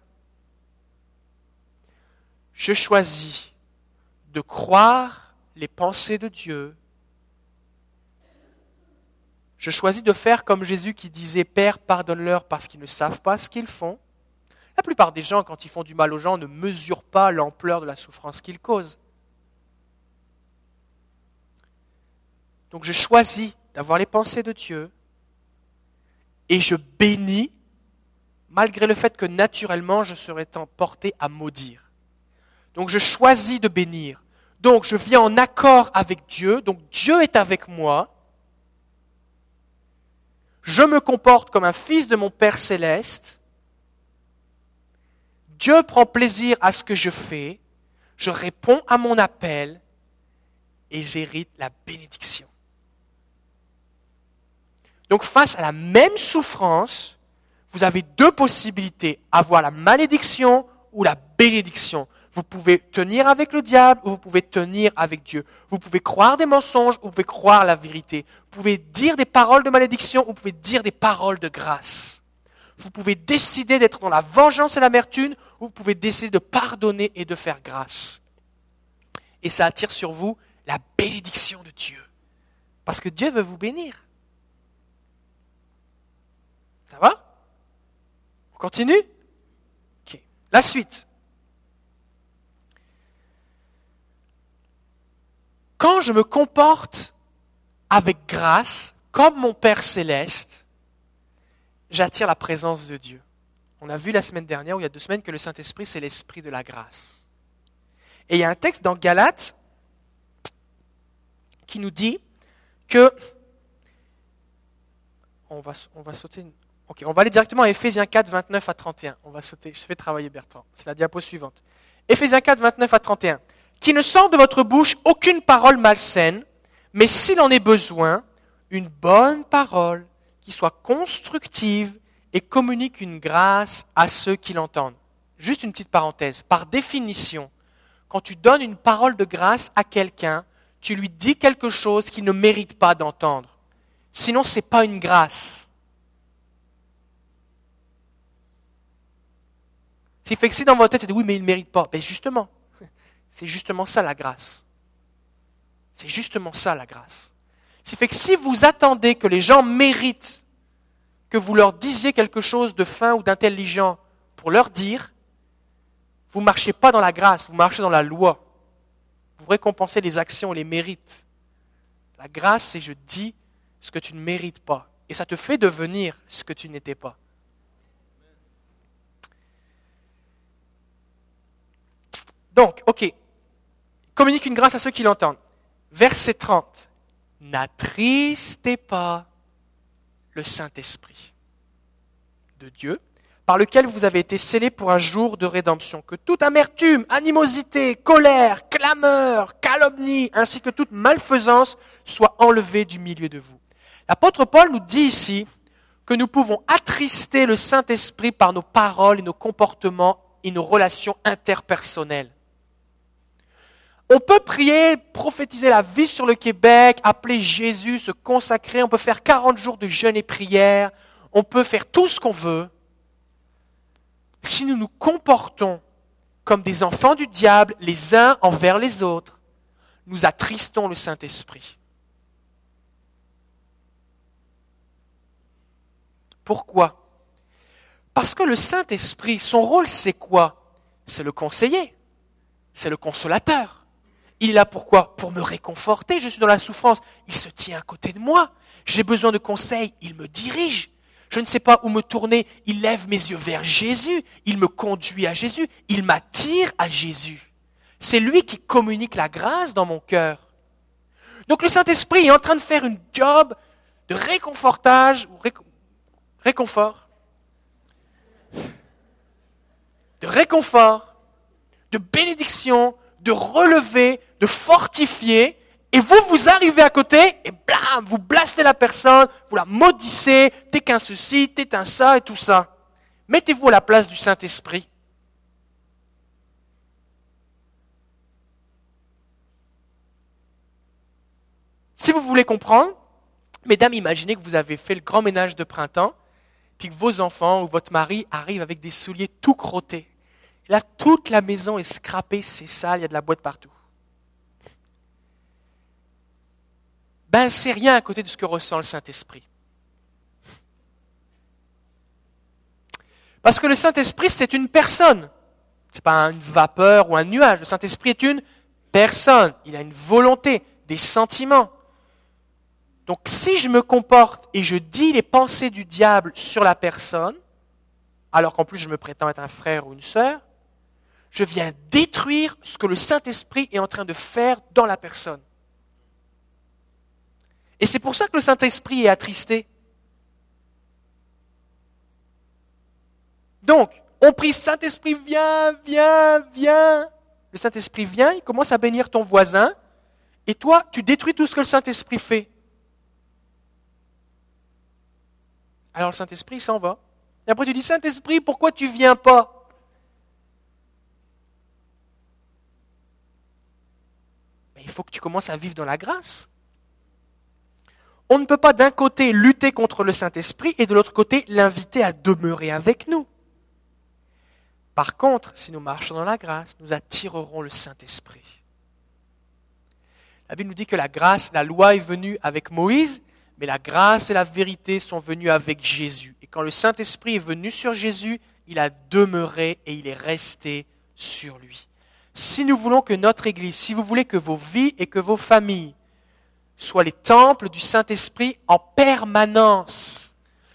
Je choisis de croire les pensées de Dieu. Je choisis de faire comme Jésus qui disait Père, pardonne-leur parce qu'ils ne savent pas ce qu'ils font. La plupart des gens, quand ils font du mal aux gens, ne mesurent pas l'ampleur de la souffrance qu'ils causent. Donc je choisis d'avoir les pensées de Dieu et je bénis malgré le fait que naturellement je serais porté à maudire. Donc je choisis de bénir. Donc je viens en accord avec Dieu, donc Dieu est avec moi. Je me comporte comme un fils de mon Père céleste. Dieu prend plaisir à ce que je fais. Je réponds à mon appel et j'hérite la bénédiction. Donc face à la même souffrance, vous avez deux possibilités, avoir la malédiction ou la bénédiction. Vous pouvez tenir avec le diable ou vous pouvez tenir avec Dieu. Vous pouvez croire des mensonges ou vous pouvez croire la vérité. Vous pouvez dire des paroles de malédiction ou vous pouvez dire des paroles de grâce. Vous pouvez décider d'être dans la vengeance et l'amertume ou vous pouvez décider de pardonner et de faire grâce. Et ça attire sur vous la bénédiction de Dieu. Parce que Dieu veut vous bénir. Ça va? On continue? La suite. Quand je me comporte avec grâce, comme mon Père céleste, j'attire la présence de Dieu. On a vu la semaine dernière, ou il y a deux semaines, que le Saint-Esprit, c'est l'Esprit de la grâce. Et il y a un texte dans Galates qui nous dit que... On va, on va sauter Ok, on va aller directement à Ephésiens 4, 29 à 31. On va sauter. Je fais travailler Bertrand. C'est la diapo suivante. Ephésiens 4, 29 à 31. Qui ne sort de votre bouche aucune parole malsaine, mais s'il en est besoin, une bonne parole qui soit constructive et communique une grâce à ceux qui l'entendent. Juste une petite parenthèse. Par définition, quand tu donnes une parole de grâce à quelqu'un, tu lui dis quelque chose qu'il ne mérite pas d'entendre. Sinon, ce n'est pas une grâce. C'est fait que si dans votre tête, c'est oui, mais il ne mérite pas. Ben justement, c'est justement ça la grâce. C'est justement ça la grâce. C'est fait que si vous attendez que les gens méritent que vous leur disiez quelque chose de fin ou d'intelligent pour leur dire, vous ne marchez pas dans la grâce, vous marchez dans la loi. Vous récompensez les actions les mérites. La grâce, c'est je dis ce que tu ne mérites pas. Et ça te fait devenir ce que tu n'étais pas. Donc, ok, communique une grâce à ceux qui l'entendent. Verset 30. N'attristez pas le Saint-Esprit de Dieu, par lequel vous avez été scellés pour un jour de rédemption. Que toute amertume, animosité, colère, clameur, calomnie, ainsi que toute malfaisance soit enlevée du milieu de vous. L'apôtre Paul nous dit ici que nous pouvons attrister le Saint-Esprit par nos paroles et nos comportements et nos relations interpersonnelles. On peut prier, prophétiser la vie sur le Québec, appeler Jésus, se consacrer, on peut faire 40 jours de jeûne et prière, on peut faire tout ce qu'on veut. Si nous nous comportons comme des enfants du diable les uns envers les autres, nous attristons le Saint-Esprit. Pourquoi? Parce que le Saint-Esprit, son rôle, c'est quoi? C'est le conseiller, c'est le consolateur. Il est là pourquoi Pour me réconforter, je suis dans la souffrance, il se tient à côté de moi. J'ai besoin de conseils, il me dirige. Je ne sais pas où me tourner, il lève mes yeux vers Jésus, il me conduit à Jésus, il m'attire à Jésus. C'est lui qui communique la grâce dans mon cœur. Donc le Saint-Esprit est en train de faire une job de réconfortage, réconfort, de réconfort, de bénédiction, de relever, de fortifier, et vous, vous arrivez à côté, et blam, vous blastez la personne, vous la maudissez, t'es qu'un ceci, t'es un ça, et tout ça. Mettez-vous à la place du Saint-Esprit. Si vous voulez comprendre, mesdames, imaginez que vous avez fait le grand ménage de printemps, puis que vos enfants ou votre mari arrivent avec des souliers tout crottés. Là, toute la maison est scrapée, c'est sale, il y a de la boîte partout. Ben, c'est rien à côté de ce que ressent le Saint-Esprit. Parce que le Saint-Esprit, c'est une personne. Ce n'est pas une vapeur ou un nuage. Le Saint-Esprit est une personne. Il a une volonté, des sentiments. Donc si je me comporte et je dis les pensées du diable sur la personne, alors qu'en plus je me prétends être un frère ou une sœur, je viens détruire ce que le Saint-Esprit est en train de faire dans la personne. Et c'est pour ça que le Saint-Esprit est attristé. Donc, on prie Saint-Esprit, viens, viens, viens. Le Saint-Esprit vient, il commence à bénir ton voisin, et toi, tu détruis tout ce que le Saint-Esprit fait. Alors le Saint-Esprit s'en va. Et après tu dis, Saint-Esprit, pourquoi tu viens pas Mais il faut que tu commences à vivre dans la grâce. On ne peut pas d'un côté lutter contre le Saint-Esprit et de l'autre côté l'inviter à demeurer avec nous. Par contre, si nous marchons dans la grâce, nous attirerons le Saint-Esprit. La Bible nous dit que la grâce, la loi est venue avec Moïse, mais la grâce et la vérité sont venues avec Jésus. Et quand le Saint-Esprit est venu sur Jésus, il a demeuré et il est resté sur lui. Si nous voulons que notre Église, si vous voulez que vos vies et que vos familles soient les temples du Saint-Esprit en permanence,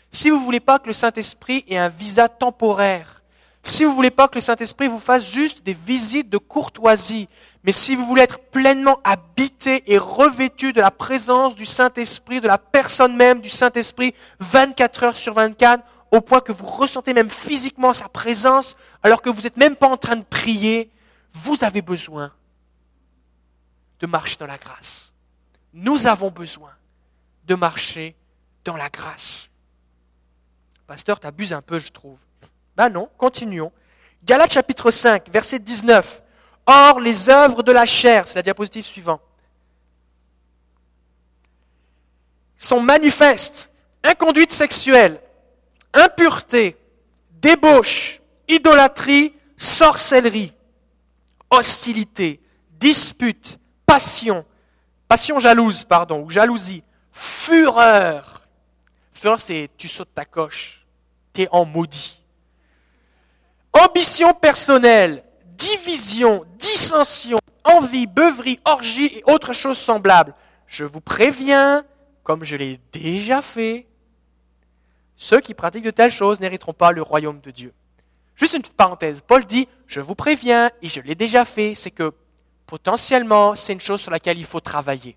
si vous ne voulez pas que le Saint-Esprit ait un visa temporaire, si vous ne voulez pas que le Saint-Esprit vous fasse juste des visites de courtoisie, mais si vous voulez être pleinement habité et revêtu de la présence du Saint-Esprit, de la personne même du Saint-Esprit, 24 heures sur 24, au point que vous ressentez même physiquement sa présence, alors que vous n'êtes même pas en train de prier, vous avez besoin de marcher dans la grâce. Nous avons besoin de marcher dans la grâce. Pasteur, tu abuses un peu, je trouve. Ben non, continuons. Galates chapitre 5, verset 19. Or, les œuvres de la chair, c'est la diapositive suivante, sont manifestes. Inconduite sexuelle, impureté, débauche, idolâtrie, sorcellerie, hostilité, dispute, passion, passion jalouse, pardon, ou jalousie, fureur. Fureur, c'est tu sautes ta coche, tu es en maudit ambition personnelle, division, dissension, envie, beuverie, orgie et autres choses semblables. Je vous préviens, comme je l'ai déjà fait, ceux qui pratiquent de telles choses n'hériteront pas le royaume de Dieu. Juste une petite parenthèse. Paul dit, je vous préviens, et je l'ai déjà fait, c'est que potentiellement, c'est une chose sur laquelle il faut travailler.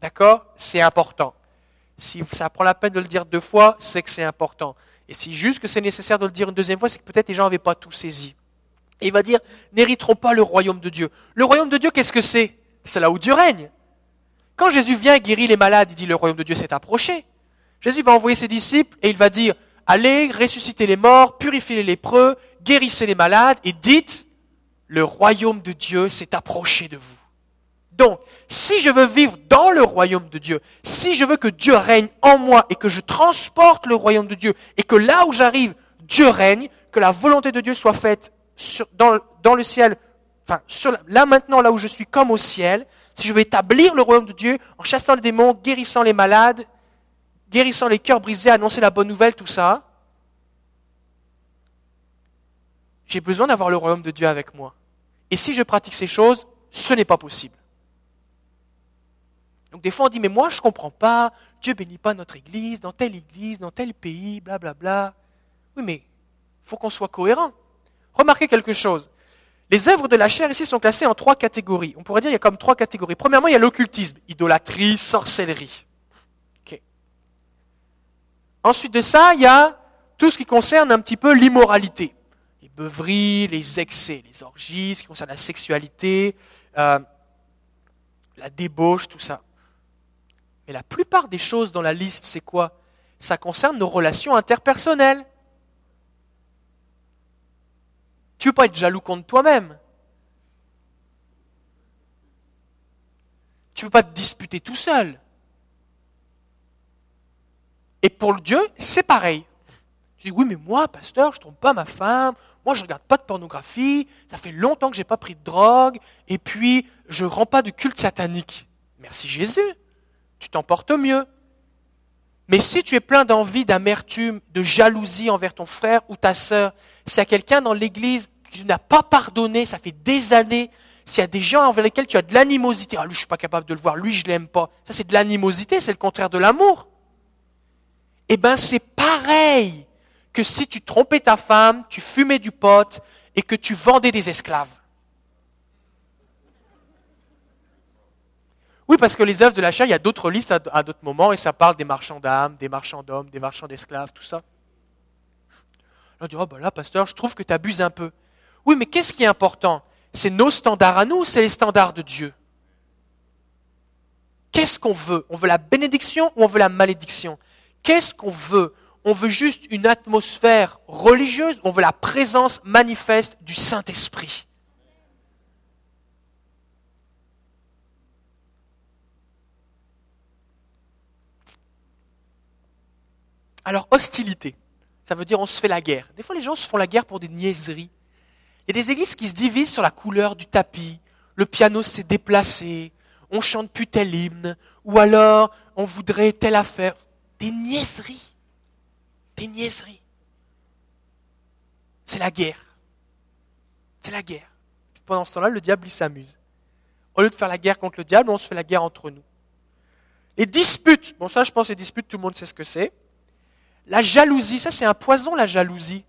D'accord? C'est important. Si ça prend la peine de le dire deux fois, c'est que c'est important. Et si juste que c'est nécessaire de le dire une deuxième fois, c'est que peut-être les gens n'avaient pas tout saisi. Et il va dire, n'hériteront pas le royaume de Dieu. Le royaume de Dieu, qu'est-ce que c'est? C'est là où Dieu règne. Quand Jésus vient et guérit les malades, il dit, le royaume de Dieu s'est approché. Jésus va envoyer ses disciples et il va dire, allez, ressuscitez les morts, purifiez les lépreux, guérissez les malades et dites, le royaume de Dieu s'est approché de vous. Donc, si je veux vivre dans le royaume de Dieu, si je veux que Dieu règne en moi et que je transporte le royaume de Dieu et que là où j'arrive, Dieu règne, que la volonté de Dieu soit faite dans, le ciel, enfin, là maintenant, là où je suis comme au ciel, si je veux établir le royaume de Dieu en chassant les démons, guérissant les malades, guérissant les cœurs brisés, annoncer la bonne nouvelle, tout ça, j'ai besoin d'avoir le royaume de Dieu avec moi. Et si je pratique ces choses, ce n'est pas possible. Donc des fois on dit, mais moi je ne comprends pas, Dieu bénit pas notre église, dans telle église, dans tel pays, blablabla. Bla, bla. Oui, mais il faut qu'on soit cohérent. Remarquez quelque chose. Les œuvres de la chair ici sont classées en trois catégories. On pourrait dire qu'il y a comme trois catégories. Premièrement, il y a l'occultisme, idolâtrie, sorcellerie. Ensuite de ça, il y a tout ce qui concerne un petit peu l'immoralité. Les beuveries, les excès, les orgies, ce qui concerne la sexualité, euh, la débauche, tout ça. Mais la plupart des choses dans la liste, c'est quoi? Ça concerne nos relations interpersonnelles. Tu ne veux pas être jaloux contre toi-même? Tu ne veux pas te disputer tout seul. Et pour Dieu, c'est pareil. Tu dis, oui, mais moi, pasteur, je ne trompe pas ma femme, moi, je ne regarde pas de pornographie, ça fait longtemps que je n'ai pas pris de drogue, et puis, je ne rends pas de culte satanique. Merci Jésus tu t'en portes mieux. Mais si tu es plein d'envie, d'amertume, de jalousie envers ton frère ou ta sœur, s'il y a quelqu'un dans l'église qui n'a pas pardonné, ça fait des années, s'il y a des gens envers lesquels tu as de l'animosité, ah lui je suis pas capable de le voir, lui je l'aime pas, ça c'est de l'animosité, c'est le contraire de l'amour. Eh ben c'est pareil que si tu trompais ta femme, tu fumais du pot et que tu vendais des esclaves. Oui, parce que les œuvres de la chair, il y a d'autres listes à, d'autres moments, et ça parle des marchands d'âmes, des marchands d'hommes, des marchands d'esclaves, tout ça. On dit, oh ben là, pasteur, je trouve que tu abuses un peu. Oui, mais qu'est-ce qui est important? C'est nos standards à nous, c'est les standards de Dieu? Qu'est-ce qu'on veut? On veut la bénédiction ou on veut la malédiction? Qu'est-ce qu'on veut? On veut juste une atmosphère religieuse on veut la présence manifeste du Saint-Esprit Alors, hostilité, ça veut dire on se fait la guerre. Des fois, les gens se font la guerre pour des niaiseries. Il y a des églises qui se divisent sur la couleur du tapis, le piano s'est déplacé, on chante plus tel hymne, ou alors on voudrait telle affaire. Des niaiseries. Des niaiseries. C'est la guerre. C'est la guerre. pendant ce temps-là, le diable, il s'amuse. Au lieu de faire la guerre contre le diable, on se fait la guerre entre nous. Les disputes, bon ça je pense les disputes, tout le monde sait ce que c'est. La jalousie, ça c'est un poison, la jalousie.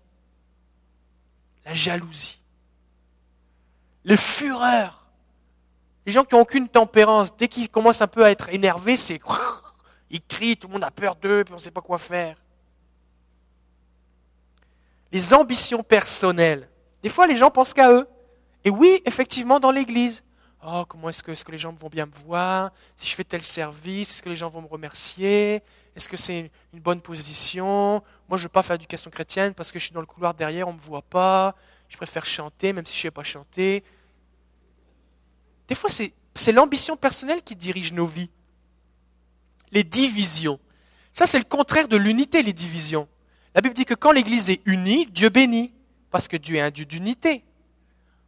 La jalousie. Les fureurs. Les gens qui n'ont aucune tempérance, dès qu'ils commencent un peu à être énervés, c'est... Ils crient, tout le monde a peur d'eux, puis on ne sait pas quoi faire. Les ambitions personnelles. Des fois, les gens pensent qu'à eux. Et oui, effectivement, dans l'Église. Oh, comment est-ce que, les gens vont bien me voir? Si je fais tel service, est-ce que les gens vont me remercier? Est-ce que c'est une bonne position? Moi, je ne veux pas faire d'éducation chrétienne parce que je suis dans le couloir derrière, on ne me voit pas. Je préfère chanter, même si je ne sais pas chanter. Des fois, c'est l'ambition personnelle qui dirige nos vies. Les divisions. Ça, c'est le contraire de l'unité, les divisions. La Bible dit que quand l'Église est unie, Dieu bénit, parce que Dieu est un Dieu d'unité.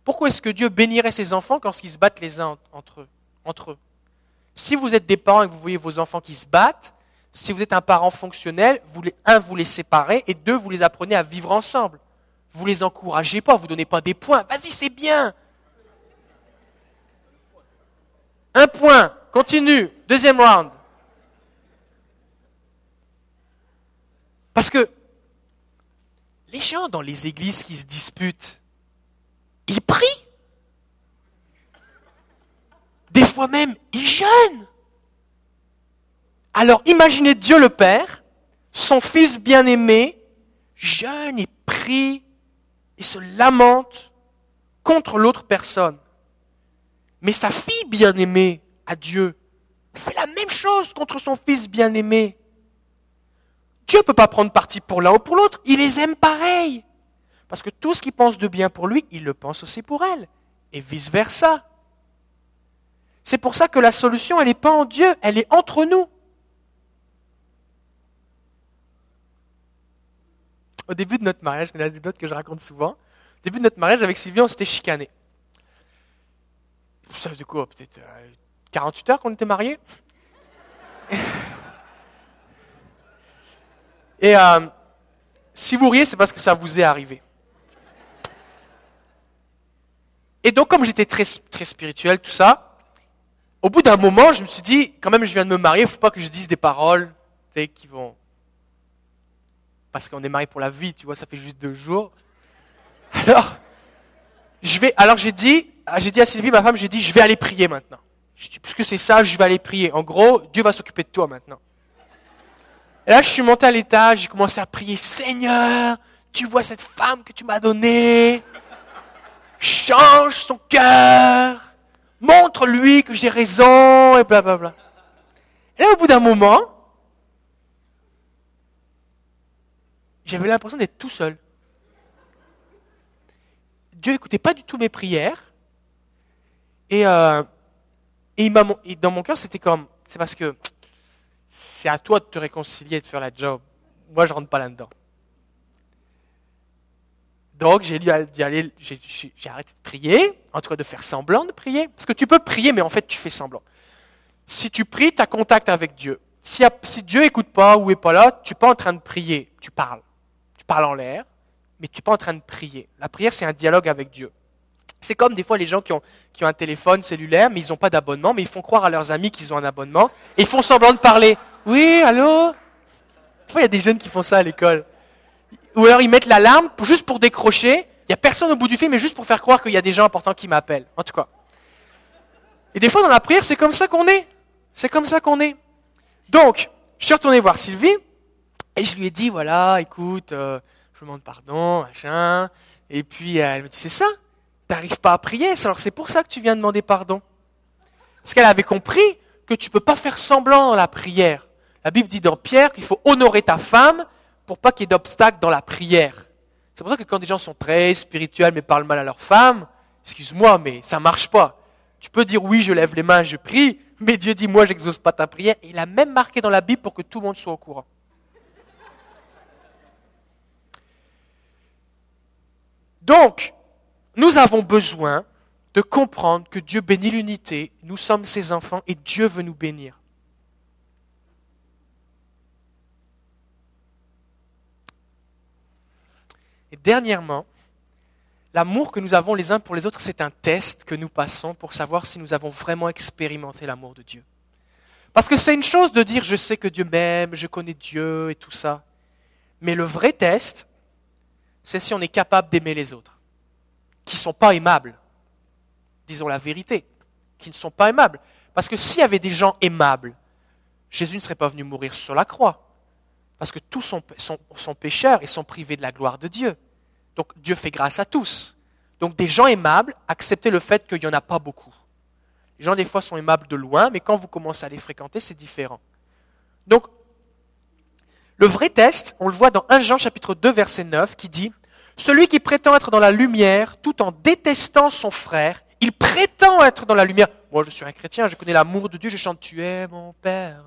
Pourquoi est-ce que Dieu bénirait ses enfants quand ils se battent les uns entre eux, Si vous êtes des parents et que vous voyez vos enfants qui se battent, si vous êtes un parent fonctionnel, vous les, un, vous les séparez, et deux, vous les apprenez à vivre ensemble. Vous les encouragez pas, vous donnez pas des points. Vas-y, c'est bien. Un point. Continue. Deuxième round. Parce que les gens dans les églises qui se disputent, ils prient. parfois même, il jeûne. Alors imaginez Dieu le Père, son Fils bien-aimé, jeûne et prie et se lamente contre l'autre personne. Mais sa fille bien-aimée à Dieu fait la même chose contre son Fils bien-aimé. Dieu ne peut pas prendre parti pour l'un ou pour l'autre, il les aime pareil. Parce que tout ce qu'il pense de bien pour lui, il le pense aussi pour elle. Et vice-versa. C'est pour ça que la solution, elle n'est pas en Dieu, elle est entre nous. Au début de notre mariage, c'est une anecdote que je raconte souvent. Au début de notre mariage, avec Sylvie, on s'était chicané. Ça faisait quoi Peut-être 48 euh, heures qu'on était mariés? Et euh, si vous riez, c'est parce que ça vous est arrivé. Et donc, comme j'étais très, très spirituel, tout ça, au bout d'un moment, je me suis dit, quand même, je viens de me marier, il ne faut pas que je dise des paroles tu sais, qui vont. Parce qu'on est marié pour la vie, tu vois, ça fait juste deux jours. Alors, je vais, alors j'ai dit, j'ai dit à Sylvie, ma femme, j'ai dit, je vais aller prier maintenant. Je dis, puisque c'est ça, je vais aller prier. En gros, Dieu va s'occuper de toi maintenant. Et là, je suis monté à l'étage, j'ai commencé à prier, Seigneur, tu vois cette femme que tu m'as donnée, change son cœur, montre-lui que j'ai raison, et blablabla. Bla, bla. Et là, au bout d'un moment, j'avais l'impression d'être tout seul. Dieu n'écoutait pas du tout mes prières. Et, euh, et dans mon cœur, c'était comme, c'est parce que c'est à toi de te réconcilier de faire la job. Moi, je rentre pas là-dedans. Donc, j'ai arrêté de prier, en tout cas de faire semblant de prier. Parce que tu peux prier, mais en fait, tu fais semblant. Si tu pries, tu as contact avec Dieu. Si, si Dieu n'écoute pas ou n'est pas là, tu n'es pas en train de prier, tu parles. Tu parles en l'air, mais tu n'es pas en train de prier. La prière, c'est un dialogue avec Dieu. C'est comme des fois les gens qui ont, qui ont un téléphone cellulaire, mais ils n'ont pas d'abonnement, mais ils font croire à leurs amis qu'ils ont un abonnement, et ils font semblant de parler. Oui, allô? Des fois, il y a des jeunes qui font ça à l'école? Ou alors ils mettent l'alarme juste pour décrocher. Il n'y a personne au bout du fil, mais juste pour faire croire qu'il y a des gens importants qui m'appellent. En tout cas. Et des fois, dans la prière, c'est comme ça qu'on est. C'est comme ça qu'on est. Donc, je suis retourné voir Sylvie, et je lui ai dit, voilà, écoute, euh, je demande pardon, machin. Et puis, elle me dit, c'est ça? Tu n'arrives pas à prier, alors c'est pour ça que tu viens demander pardon. Parce qu'elle avait compris que tu peux pas faire semblant dans la prière. La Bible dit dans Pierre qu'il faut honorer ta femme pour pas qu'il y ait d'obstacles dans la prière. C'est pour ça que quand des gens sont très spirituels mais parlent mal à leur femme, excuse-moi, mais ça marche pas. Tu peux dire oui, je lève les mains, je prie, mais Dieu dit moi, j'exauce pas ta prière. Et il a même marqué dans la Bible pour que tout le monde soit au courant. Donc, nous avons besoin de comprendre que Dieu bénit l'unité, nous sommes ses enfants et Dieu veut nous bénir. Et dernièrement, l'amour que nous avons les uns pour les autres, c'est un test que nous passons pour savoir si nous avons vraiment expérimenté l'amour de Dieu. Parce que c'est une chose de dire je sais que Dieu m'aime, je connais Dieu et tout ça. Mais le vrai test, c'est si on est capable d'aimer les autres, qui ne sont pas aimables. Disons la vérité, qui ne sont pas aimables. Parce que s'il y avait des gens aimables, Jésus ne serait pas venu mourir sur la croix. Parce que tous sont, pécheurs et sont privés de la gloire de Dieu. Donc Dieu fait grâce à tous. Donc des gens aimables, acceptez le fait qu'il n'y en a pas beaucoup. Les gens des fois sont aimables de loin, mais quand vous commencez à les fréquenter, c'est différent. Donc, le vrai test, on le voit dans 1 Jean chapitre 2 verset 9 qui dit Celui qui prétend être dans la lumière tout en détestant son frère, il prétend être dans la lumière. Moi, je suis un chrétien, je connais l'amour de Dieu, je chante Tu es mon Père.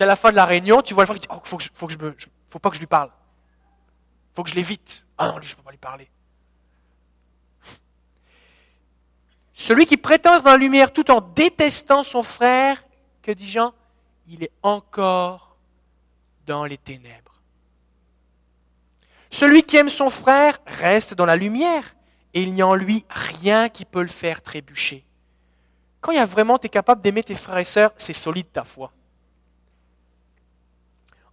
À la fin de la réunion, tu vois le frère qui dit, oh, faut que faut je me, faut pas que je lui parle. Faut que je l'évite. Ah non, lui, je peux pas lui parler. Celui qui prétend être dans la lumière tout en détestant son frère, que dit Jean Il est encore dans les ténèbres. Celui qui aime son frère reste dans la lumière et il n'y a en lui rien qui peut le faire trébucher. Quand il y a vraiment, tu es capable d'aimer tes frères et sœurs, c'est solide ta foi.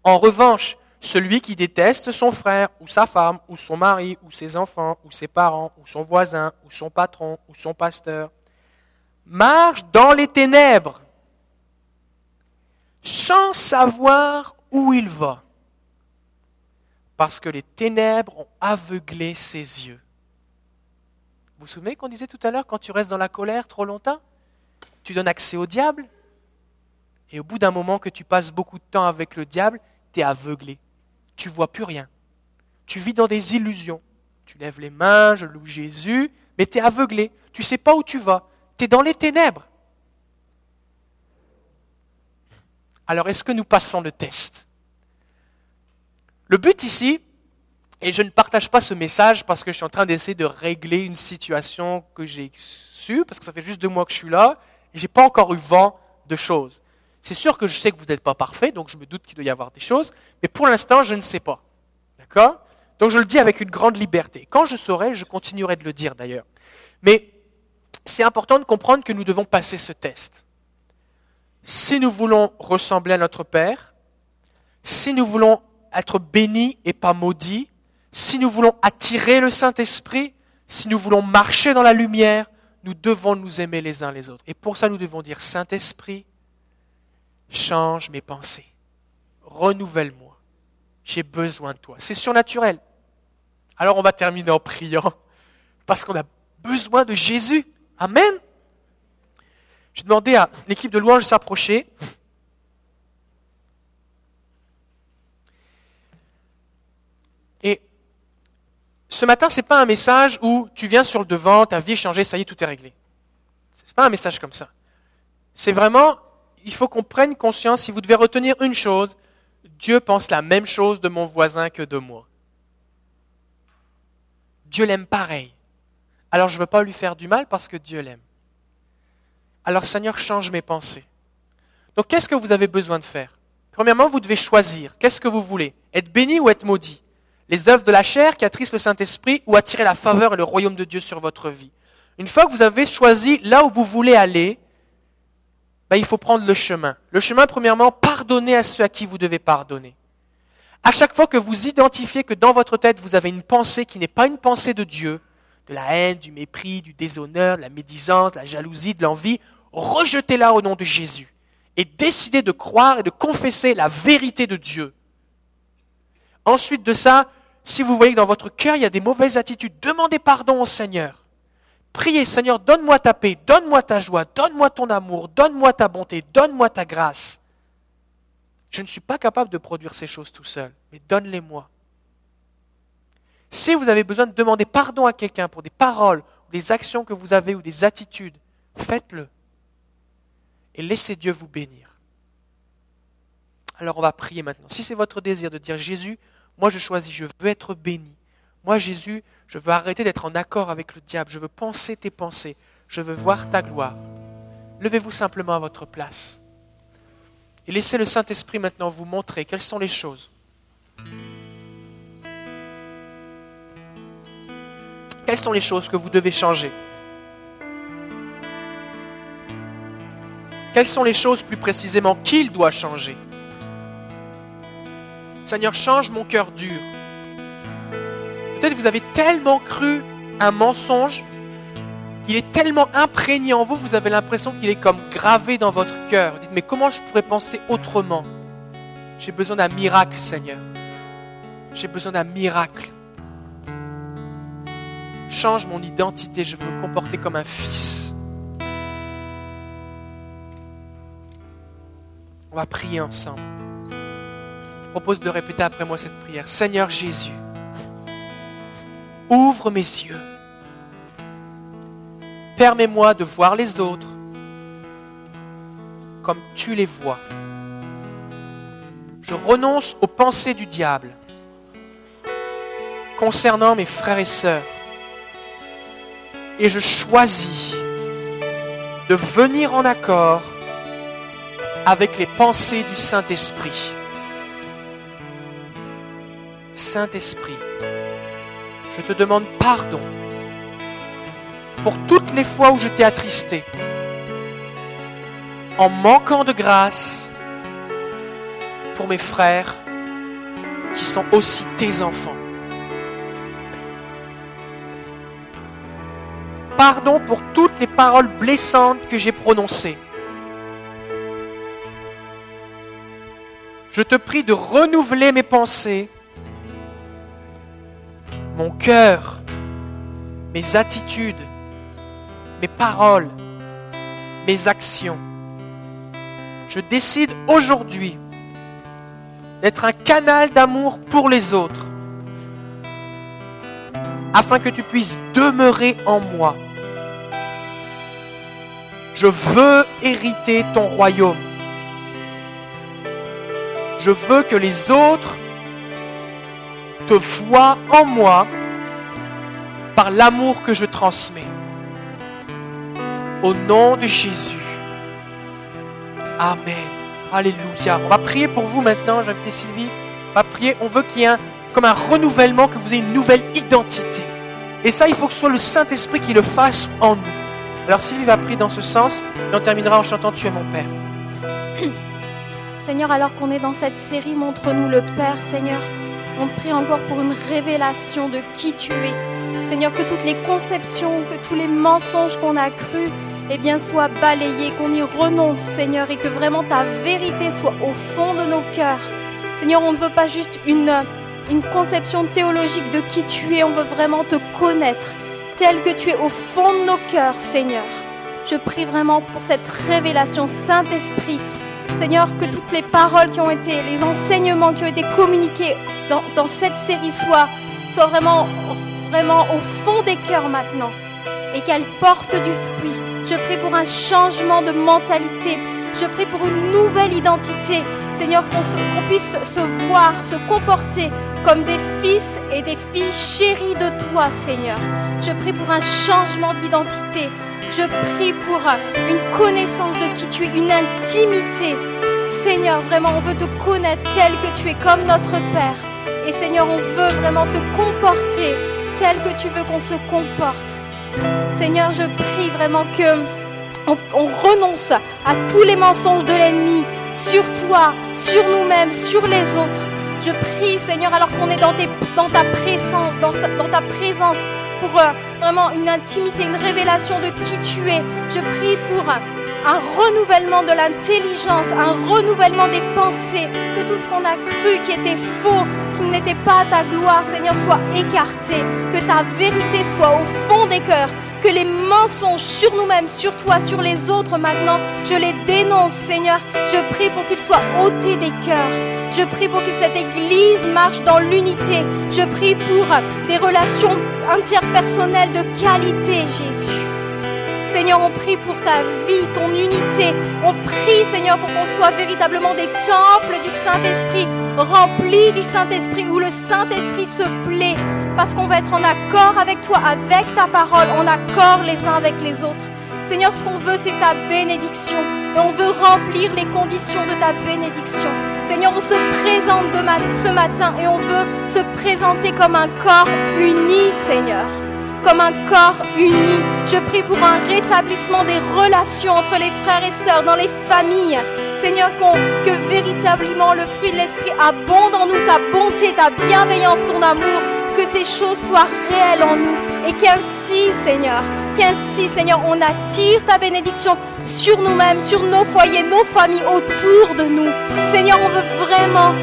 En revanche, Celui qui déteste son frère ou sa femme ou son mari ou ses enfants ou ses parents ou son voisin ou son patron ou son pasteur marche dans les ténèbres sans savoir où il va parce que les ténèbres ont aveuglé ses yeux. Vous vous souvenez qu'on disait tout à l'heure, quand tu restes dans la colère trop longtemps, tu donnes accès au diable, et au bout d'un moment que tu passes beaucoup de temps avec le diable, tu es aveuglé. Tu vois plus rien. Tu vis dans des illusions. Tu lèves les mains, je loue Jésus, mais tu es aveuglé. Tu sais pas où tu vas. Tu es dans les ténèbres. Alors est-ce que nous passons le test? Le but ici, et je ne partage pas ce message parce que je suis en train d'essayer de régler une situation que j'ai su, parce que ça fait juste deux mois que je suis là, et j'ai pas encore eu vent de choses. C'est sûr que je sais que vous n'êtes pas parfait, donc je me doute qu'il doit y avoir des choses, mais pour l'instant, je ne sais pas. D'accord? Donc je le dis avec une grande liberté. Quand je saurai, je continuerai de le dire d'ailleurs. Mais c'est important de comprendre que nous devons passer ce test. Si nous voulons ressembler à notre Père, si nous voulons être bénis et pas maudits, si nous voulons attirer le Saint-Esprit, si nous voulons marcher dans la lumière, nous devons nous aimer les uns les autres. Et pour ça, nous devons dire Saint-Esprit, change mes pensées. Renouvelle-moi. J'ai besoin de toi. C'est surnaturel. Alors on va terminer en priant parce qu'on a besoin de Jésus. Amen. Je demandais à l'équipe de louange de s'approcher. Et ce matin, ce n'est pas un message où tu viens sur le devant, ta vie est changée, ça y est, tout est réglé. Ce n'est pas un message comme ça. C'est vraiment il faut qu'on prenne conscience, si vous devez retenir une chose, Dieu pense la même chose de mon voisin que de moi. Dieu l'aime pareil. Alors je ne veux pas lui faire du mal parce que Dieu l'aime. Alors Seigneur, change mes pensées. Donc qu'est-ce que vous avez besoin de faire? Premièrement, vous devez choisir. Qu'est-ce que vous voulez? Être béni ou être maudit? Les œuvres de la chair qui attristent le Saint-Esprit ou attirer la faveur et le royaume de Dieu sur votre vie Une fois que vous avez choisi là où vous voulez aller, ben, il faut prendre le chemin. Le chemin, premièrement, pardonnez à ceux à qui vous devez pardonner. À chaque fois que vous identifiez que dans votre tête, vous avez une pensée qui n'est pas une pensée de Dieu, de la haine, du mépris, du déshonneur, de la médisance, de la jalousie, de l'envie, rejetez-la au nom de Jésus et décidez de croire et de confesser la vérité de Dieu. Ensuite de ça, si vous voyez que dans votre cœur, il y a des mauvaises attitudes, demandez pardon au Seigneur. Priez, Seigneur, donne-moi ta paix, donne-moi ta joie, donne-moi ton amour, donne-moi ta bonté, donne-moi ta grâce. Je ne suis pas capable de produire ces choses tout seul, mais donne-les-moi. Si vous avez besoin de demander pardon à quelqu'un pour des paroles ou des actions que vous avez ou des attitudes, faites-le. Et laissez Dieu vous bénir. Alors on va prier maintenant. Si c'est votre désir de dire Jésus, moi je choisis, je veux être béni. Moi Jésus, je veux arrêter d'être en accord avec le diable. Je veux penser tes pensées. Je veux voir ta gloire. Levez-vous simplement à votre place. Et laissez le Saint-Esprit maintenant vous montrer quelles sont les choses. Quelles sont les choses que vous devez changer? Quelles sont les choses plus précisément qu'il doit changer? Seigneur, change mon cœur dur. Peut-être vous avez tellement cru un mensonge, il est tellement imprégné en vous, vous avez l'impression qu'il est comme gravé dans votre cœur. Vous dites, mais comment je pourrais penser autrement? J'ai besoin d'un miracle, Seigneur. J'ai besoin d'un miracle. Change mon identité, je veux me comporter comme un fils. On va prier ensemble. Je vous propose de répéter après moi cette prière. Seigneur Jésus, Ouvre mes yeux. Permets-moi de voir les autres comme tu les vois. Je renonce aux pensées du diable concernant mes frères et sœurs. Et je choisis de venir en accord avec les pensées du Saint-Esprit. Saint-Esprit, je te demande pardon pour toutes les fois où je t'ai attristé, en manquant de grâce pour mes frères, qui sont aussi tes enfants. Pardon pour toutes les paroles blessantes que j'ai prononcées. Je te prie de renouveler mes pensées, mon cœur, mes attitudes, mes paroles, mes actions. Je décide aujourd'hui d'être un canal d'amour pour les autres, afin que tu puisses demeurer en moi. Je veux hériter ton royaume. Je veux que les autres te voient en moi par l'amour que je transmets. Au nom de Jésus. Amen. Alléluia. On va prier pour vous maintenant. J'invite Sylvie. On va prier. On veut qu'il y ait comme un renouvellement, que vous ayez une nouvelle identité. Et ça, il faut que ce soit le Saint-Esprit qui le fasse en nous. Alors Sylvie va prier dans ce sens et on terminera en chantant Tu es mon Père. Seigneur, alors qu'on est dans cette série, montre-nous le Père, Seigneur. On prie encore pour une révélation de qui tu es. Seigneur, que toutes les conceptions, que tous les mensonges qu'on a crus, eh bien, soient balayés, qu'on y renonce, Seigneur, et que vraiment ta vérité soit au fond de nos cœurs. Seigneur, on ne veut pas juste une, une conception théologique de qui tu es, on veut vraiment te connaître tel que tu es au fond de nos cœurs, Seigneur. Je prie vraiment pour cette révélation, Saint-Esprit. Seigneur, que toutes les paroles qui ont été, les enseignements qui ont été communiqués dans, cette série soient, soient vraiment, vraiment au fond des cœurs maintenant et qu'elles portent du fruit. Je prie pour un changement de mentalité. Je prie pour une nouvelle identité. Seigneur, qu'on puisse se voir, se comporter comme des fils et des filles chéris de toi, Seigneur. Je prie pour un changement d'identité. Je prie pour une connaissance de qui tu es, une intimité. Seigneur, vraiment, on veut te connaître tel que tu es comme notre Père. Et Seigneur, on veut vraiment se comporter tel que tu veux qu'on se comporte. Seigneur, je prie vraiment que on, renonce à tous les mensonges de l'ennemi sur toi, sur nous-mêmes, sur les autres. Je prie, Seigneur, alors qu'on est dans, ta présence, pour euh, vraiment une intimité, une révélation de qui tu es. Je prie pour un renouvellement de l'intelligence, un renouvellement des pensées, que tout ce qu'on a cru qui était faux, qui n'était pas ta gloire, Seigneur, soit écarté, que ta vérité soit au fond des cœurs, que les mensonges sur nous-mêmes, sur toi, sur les autres maintenant, je les dénonce, Seigneur. Je prie pour qu'ils soient ôtés des cœurs. Je prie pour que cette Église marche dans l'unité. Je prie pour des relations interpersonnelles de qualité, Jésus. Seigneur, on prie pour ta vie, ton unité. On prie, Seigneur, pour qu'on soit véritablement des temples du Saint-Esprit, remplis du Saint-Esprit, où le Saint-Esprit se plaît, parce qu'on va être en accord avec toi, avec ta parole, en accord les uns avec les autres. Seigneur, ce qu'on veut, c'est ta bénédiction. Et on veut remplir les conditions de ta bénédiction. Seigneur, on se présente ce matin et on veut se présenter comme un corps uni, Seigneur comme un corps uni. Je prie pour un rétablissement des relations entre les frères et sœurs, dans les familles. Seigneur, que véritablement le fruit de l'Esprit abonde en nous, ta bonté, ta bienveillance, ton amour, que ces choses soient réelles en nous. Et qu'ainsi, Seigneur, qu'ainsi, Seigneur, on attire ta bénédiction sur nous-mêmes, sur nos foyers, nos familles, autour de nous. Seigneur, on veut vraiment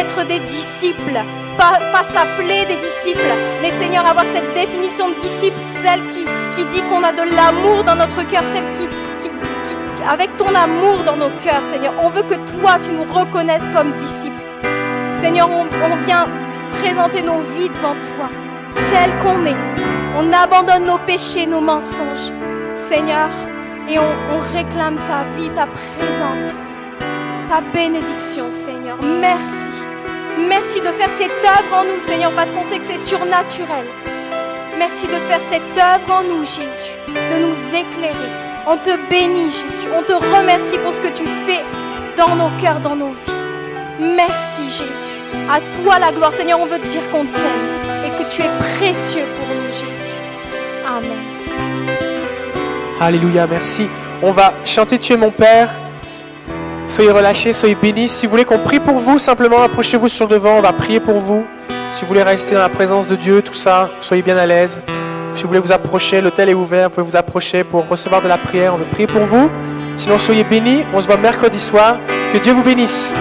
être des disciples pas, s'appeler des disciples, mais Seigneur, avoir cette définition de disciple, celle qui, qui dit qu'on a de l'amour dans notre cœur, celle qui, qui, avec ton amour dans nos cœurs, Seigneur, on veut que toi, tu nous reconnaisses comme disciples. Seigneur, on, vient présenter nos vies devant toi, telles qu'on est. On abandonne nos péchés, nos mensonges, Seigneur, et on, on réclame ta vie, ta présence, ta bénédiction, Seigneur. Merci. Merci de faire cette œuvre en nous, Seigneur, parce qu'on sait que c'est surnaturel. Merci de faire cette œuvre en nous, Jésus, de nous éclairer. On te bénit, Jésus. On te remercie pour ce que tu fais dans nos cœurs, dans nos vies. Merci, Jésus. À toi la gloire, Seigneur. On veut te dire qu'on t'aime et que tu es précieux pour nous, Jésus. Amen. Alléluia, merci. On va chanter Tu es mon Père. Soyez relâchés, soyez bénis. Si vous voulez qu'on prie pour vous, simplement approchez-vous sur le devant, on va prier pour vous. Si vous voulez rester dans la présence de Dieu, tout ça, soyez bien à l'aise. Si vous voulez vous approcher, l'hôtel est ouvert, vous pouvez vous approcher pour recevoir de la prière, on veut prier pour vous. Sinon, soyez bénis, on se voit mercredi soir. Que Dieu vous bénisse.